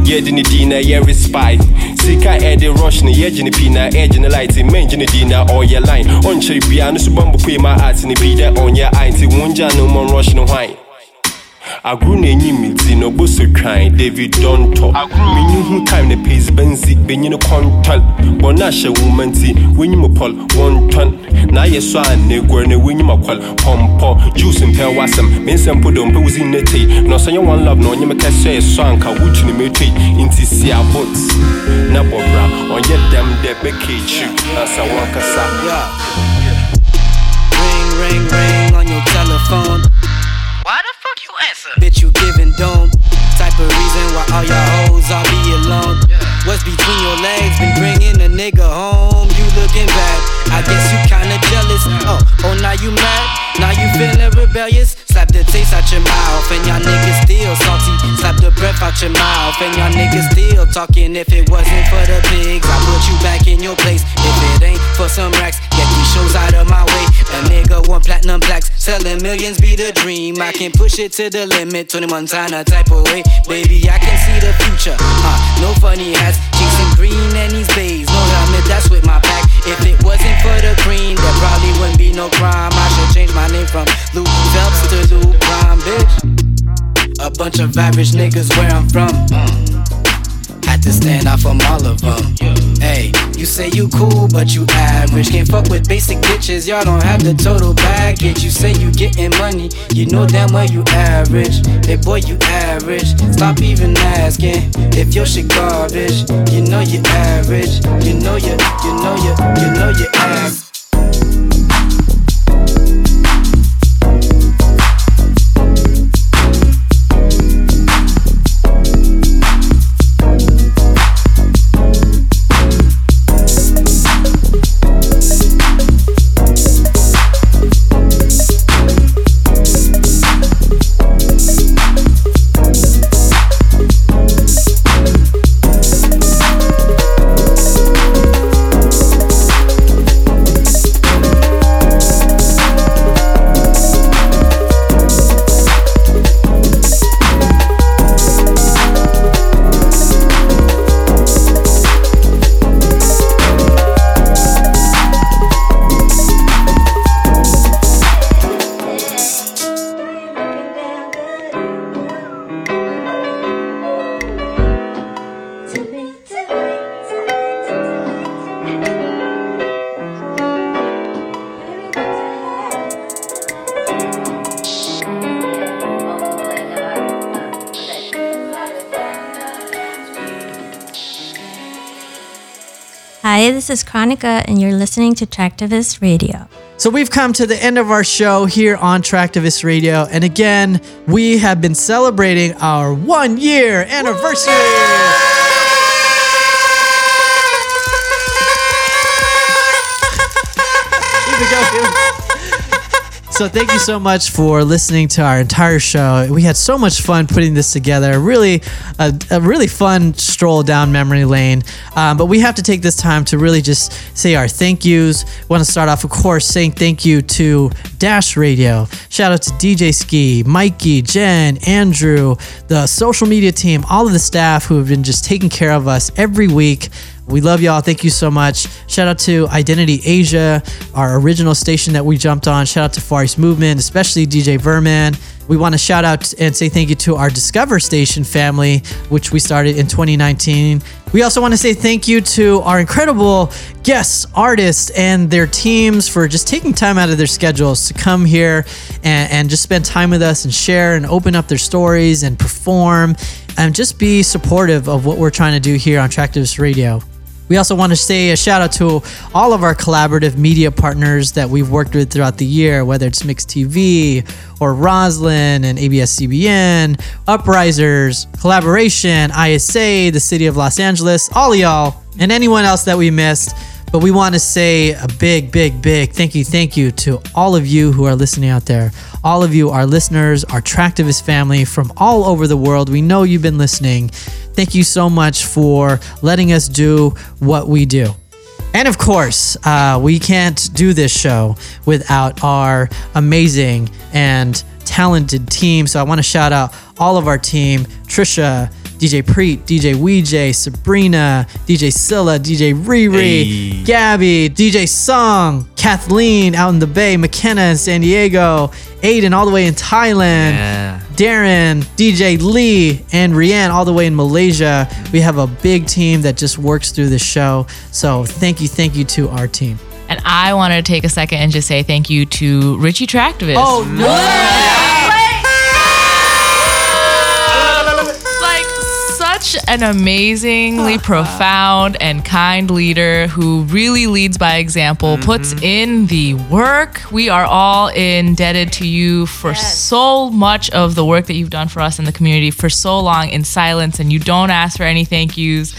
yɛde ne din na yɛre spy sika ɛde rush ne yɛgye ne pii na ɛgye ne light. Mɛngye ne din na ɔyɛ line. Ɔnkyerɛ biaa no so bambɔ pue ma art ne bii dɛ ɔnyɛ ai nti wongya no mmɔ rush ne hwan agoro na enyim nti na ɔbɔ so twan david dɔntɔ menyi ho time na pais bansi bɛnyini kɔntɔl bɔne ahyɛ wo ma nti wenyim pɔl wɔntɔn na ayɛ so a na eguar na wenyim akɔl pɔmpɔ juice mpɛ wasɛm me nsɛm po dɔ mpɛ wo zin ne tei. Na ɔsɛ nyɛ one love na ɔnyem kɛsɛ ɛsɔ anka wotwi ne mɛtwei nti si abot na bɔbra ɔnyɛ dɛm dɛ bɛka akyi na sa wankasa Ring, ring, ring on your telephone. Answer? Bitch, you giving dome. Type of reason why all your hoes all be alone. What's between your legs been bringing a nigga home? You looking bad. I guess you kinda jealous. Oh, oh, now you mad? Now you feeling rebellious? Slap the taste out your mouth, and y'all niggas still salty. Slap the breath out your mouth, and y'all niggas still talking. If it wasn't for the pigs, I put you back in your place. If it ain't for some racks, get these shows out of my way. A nigga want platinum plaques, selling millions be the dream. I can push it to the limit, Tony Montana type of way. Baby, I can see the future. Uh, no funny hats, chasing green and these bays. No helmet, that's with my pack. If it wasn't for the green, there probably wouldn't be no crime. I should change my name from Luke Phelps to Luke Prime, bitch. A bunch of average niggas where I'm from. Had to stand out from all of them. Hey, you say you cool, but you average. Can't fuck with basic bitches, y'all don't have the total package. You say you getting money, you know damn well you average. Hey boy, you average. Stop even asking if your shit garbage. You know you average. You know you, you know you, you know you average. This is Chronica, and you're listening to Traktivist Radio. So we've come to the end of our show here on Traktivist Radio. And again, we have been celebrating our one year anniversary. Here we go, dude. So thank you so much for listening to our entire show. We had so much fun putting this together. Really, a, a really fun stroll down memory lane. Um, but we have to take this time to really just say our thank yous. Want to start off, of course, saying thank you to Dash Radio. Shout out to DJ Ski, Mikey, Jen, Andrew, the social media team, all of the staff who have been just taking care of us every week. We love y'all. Thank you so much. Shout out to Identity Asia, our original station that we jumped on. Shout out to Far East Movement, especially DJ Virman. We want to shout out and say thank you to our Discover Station family, which we started in 2019. We also want to say thank you to our incredible guests, artists, and their teams for just taking time out of their schedules to come here and, and just spend time with us and share and open up their stories and perform and just be supportive of what we're trying to do here on Traktivist Radio. We also want to say a shout out to all of our collaborative media partners that we've worked with throughout the year, whether it's Myx TV or Roslyn and ABS CBN, Uprisers, Collaboration, ISA, the City of Los Angeles, all y'all, and anyone else that we missed. But we want to say a big, big, big thank you, thank you to all of you who are listening out there. All of you, our listeners, our Traktivist family from all over the world. We know you've been listening. Thank you so much for letting us do what we do. And of course, uh, we can't do this show without our amazing and talented team. So I want to shout out all of our team Trisha, DJ Preet, DJ Weejay, Sabrina, DJ Scylla, DJ Riri, Gabby, DJ Song, Kathleen out in the Bay, McKenna in San Diego, Aiden all the way in Thailand, Darren, DJ Lee, and Rianne all the way in Malaysia. We have a big team that just works through the show. So thank you, thank you to our team. And I want to take a second and just say thank you to Richie Traktivist. Oh, no. An amazingly ah. profound and kind leader who really leads by example, mm-hmm. puts in the work. We are all indebted to you for so much of the work that you've done for us in the community for so long in silence, and you don't ask for any thank yous.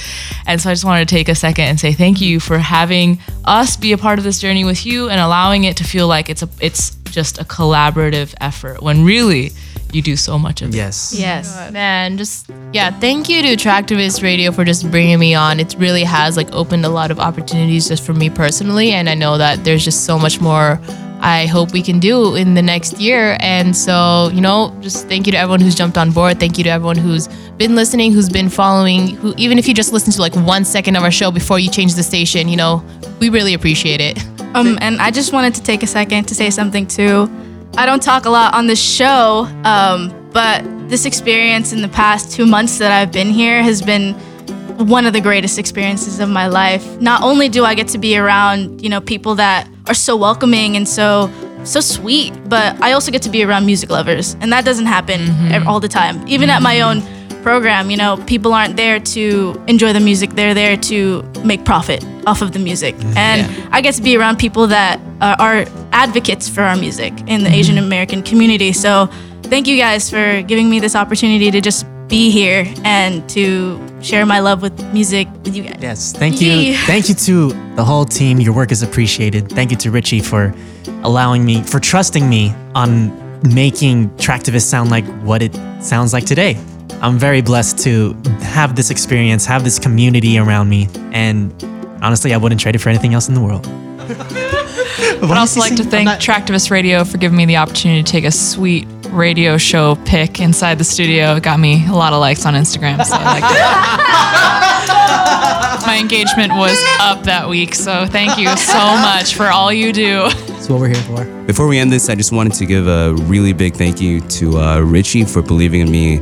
And so I just wanted to take a second and say thank you for having us be a part of this journey with you and allowing it to feel like it's a it's just a collaborative effort when really you do so much of it. Yes. Yes, man. Just yeah. Thank you to Traktivist Radio for just bringing me on. It really has like opened a lot of opportunities just for me personally, and I know that there's just so much more. I hope we can do in the next year. And so, you know, just thank you to everyone who's jumped on board. Thank you to everyone who's been listening, who's been following, who even if you just listen to like one second of our show before you change the station, you know, we really appreciate it. Um, and I just wanted to take a second to say something too. I don't talk a lot on the show, um, but this experience in the past two months that I've been here has been one of the greatest experiences of my life. Not only do I get to be around, you know, people that are so welcoming and so so sweet, but I also get to be around music lovers, and that doesn't happen ev- all the time. Even at my own program, you know, people aren't there to enjoy the music; they're there to make profit off of the music. Mm-hmm. And I get to be around people that are, are advocates for our music in the mm-hmm. Asian American community. So, thank you guys for giving me this opportunity to just be here and to share my love with music with you guys. Yes, thank you. Yay. Thank you to the whole team. Your work is appreciated. Thank you to Richie for allowing me, for trusting me on making Traktivist sound like what it sounds like today. I'm very blessed to have this experience, have this community around me, and honestly, I wouldn't trade it for anything else in the world. I'd also like to thank Traktivist Radio for giving me the opportunity to take a sweet radio show pic inside the studio. It got me a lot of likes on Instagram, so I liked it. My engagement was up that week, so thank you so much for all you do. That's what we're here for. Before we end this, I just wanted to give a really big thank you to uh, Richie for believing in me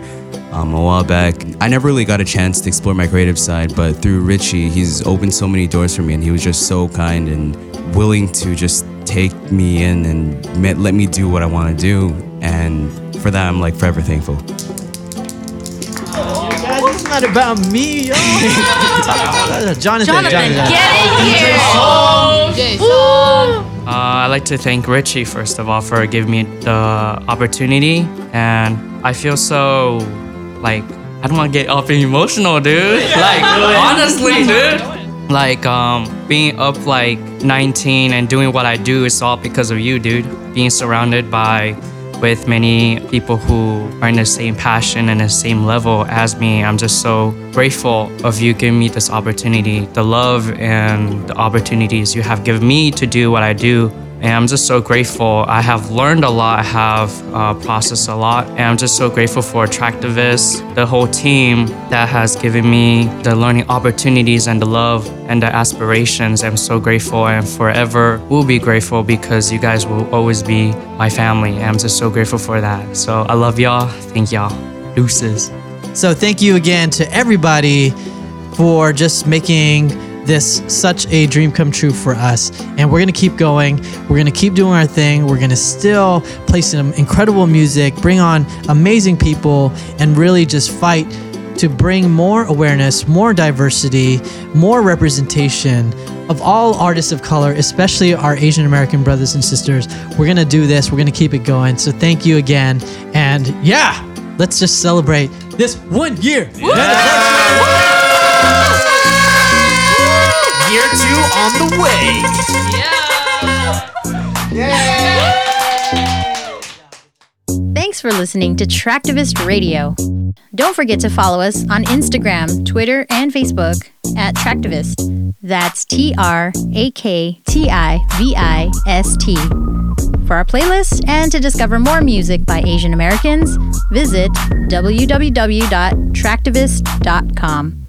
um, a while back. I never really got a chance to explore my creative side, but through Richie, he's opened so many doors for me, and he was just so kind and willing to just take me in and me- let me do what I want to do. And for that, I'm like forever thankful. Guys, it's not about me, yo. Jonathan, Jonathan, Uh, I'd like to thank Richie first of all for giving me the opportunity, and I feel so like I don't want to get up emotional, dude. Like honestly, dude. Like um, being up like 19 and doing what I do is all because of you, dude. Being surrounded by with many people who are in the same passion and the same level as me. I'm just so grateful of you giving me this opportunity, the love and the opportunities you have given me to do what I do. And I'm just so grateful. I have learned a lot, I have uh, processed a lot, and I'm just so grateful for Attractivists, the whole team that has given me the learning opportunities and the love and the aspirations. I'm so grateful and forever will be grateful because you guys will always be my family. And I'm just so grateful for that. So I love y'all. Thank y'all. Deuces. So thank you again to everybody for just making this such a dream come true for us. And we're gonna keep going. We're gonna keep doing our thing. We're gonna still play some incredible music, bring on amazing people, and really just fight to bring more awareness, more diversity, more representation of all artists of color, especially our Asian American brothers and sisters. We're gonna do this. We're gonna keep it going. So thank you again. And yeah, let's just celebrate this one year. Year two on the way. Thanks for listening to Traktivist Radio. Don't forget to follow us on Instagram, Twitter, and Facebook at Traktivist. That's T R A K T I V I S T. For our playlist and to discover more music by Asian Americans, visit www.traktivist.com.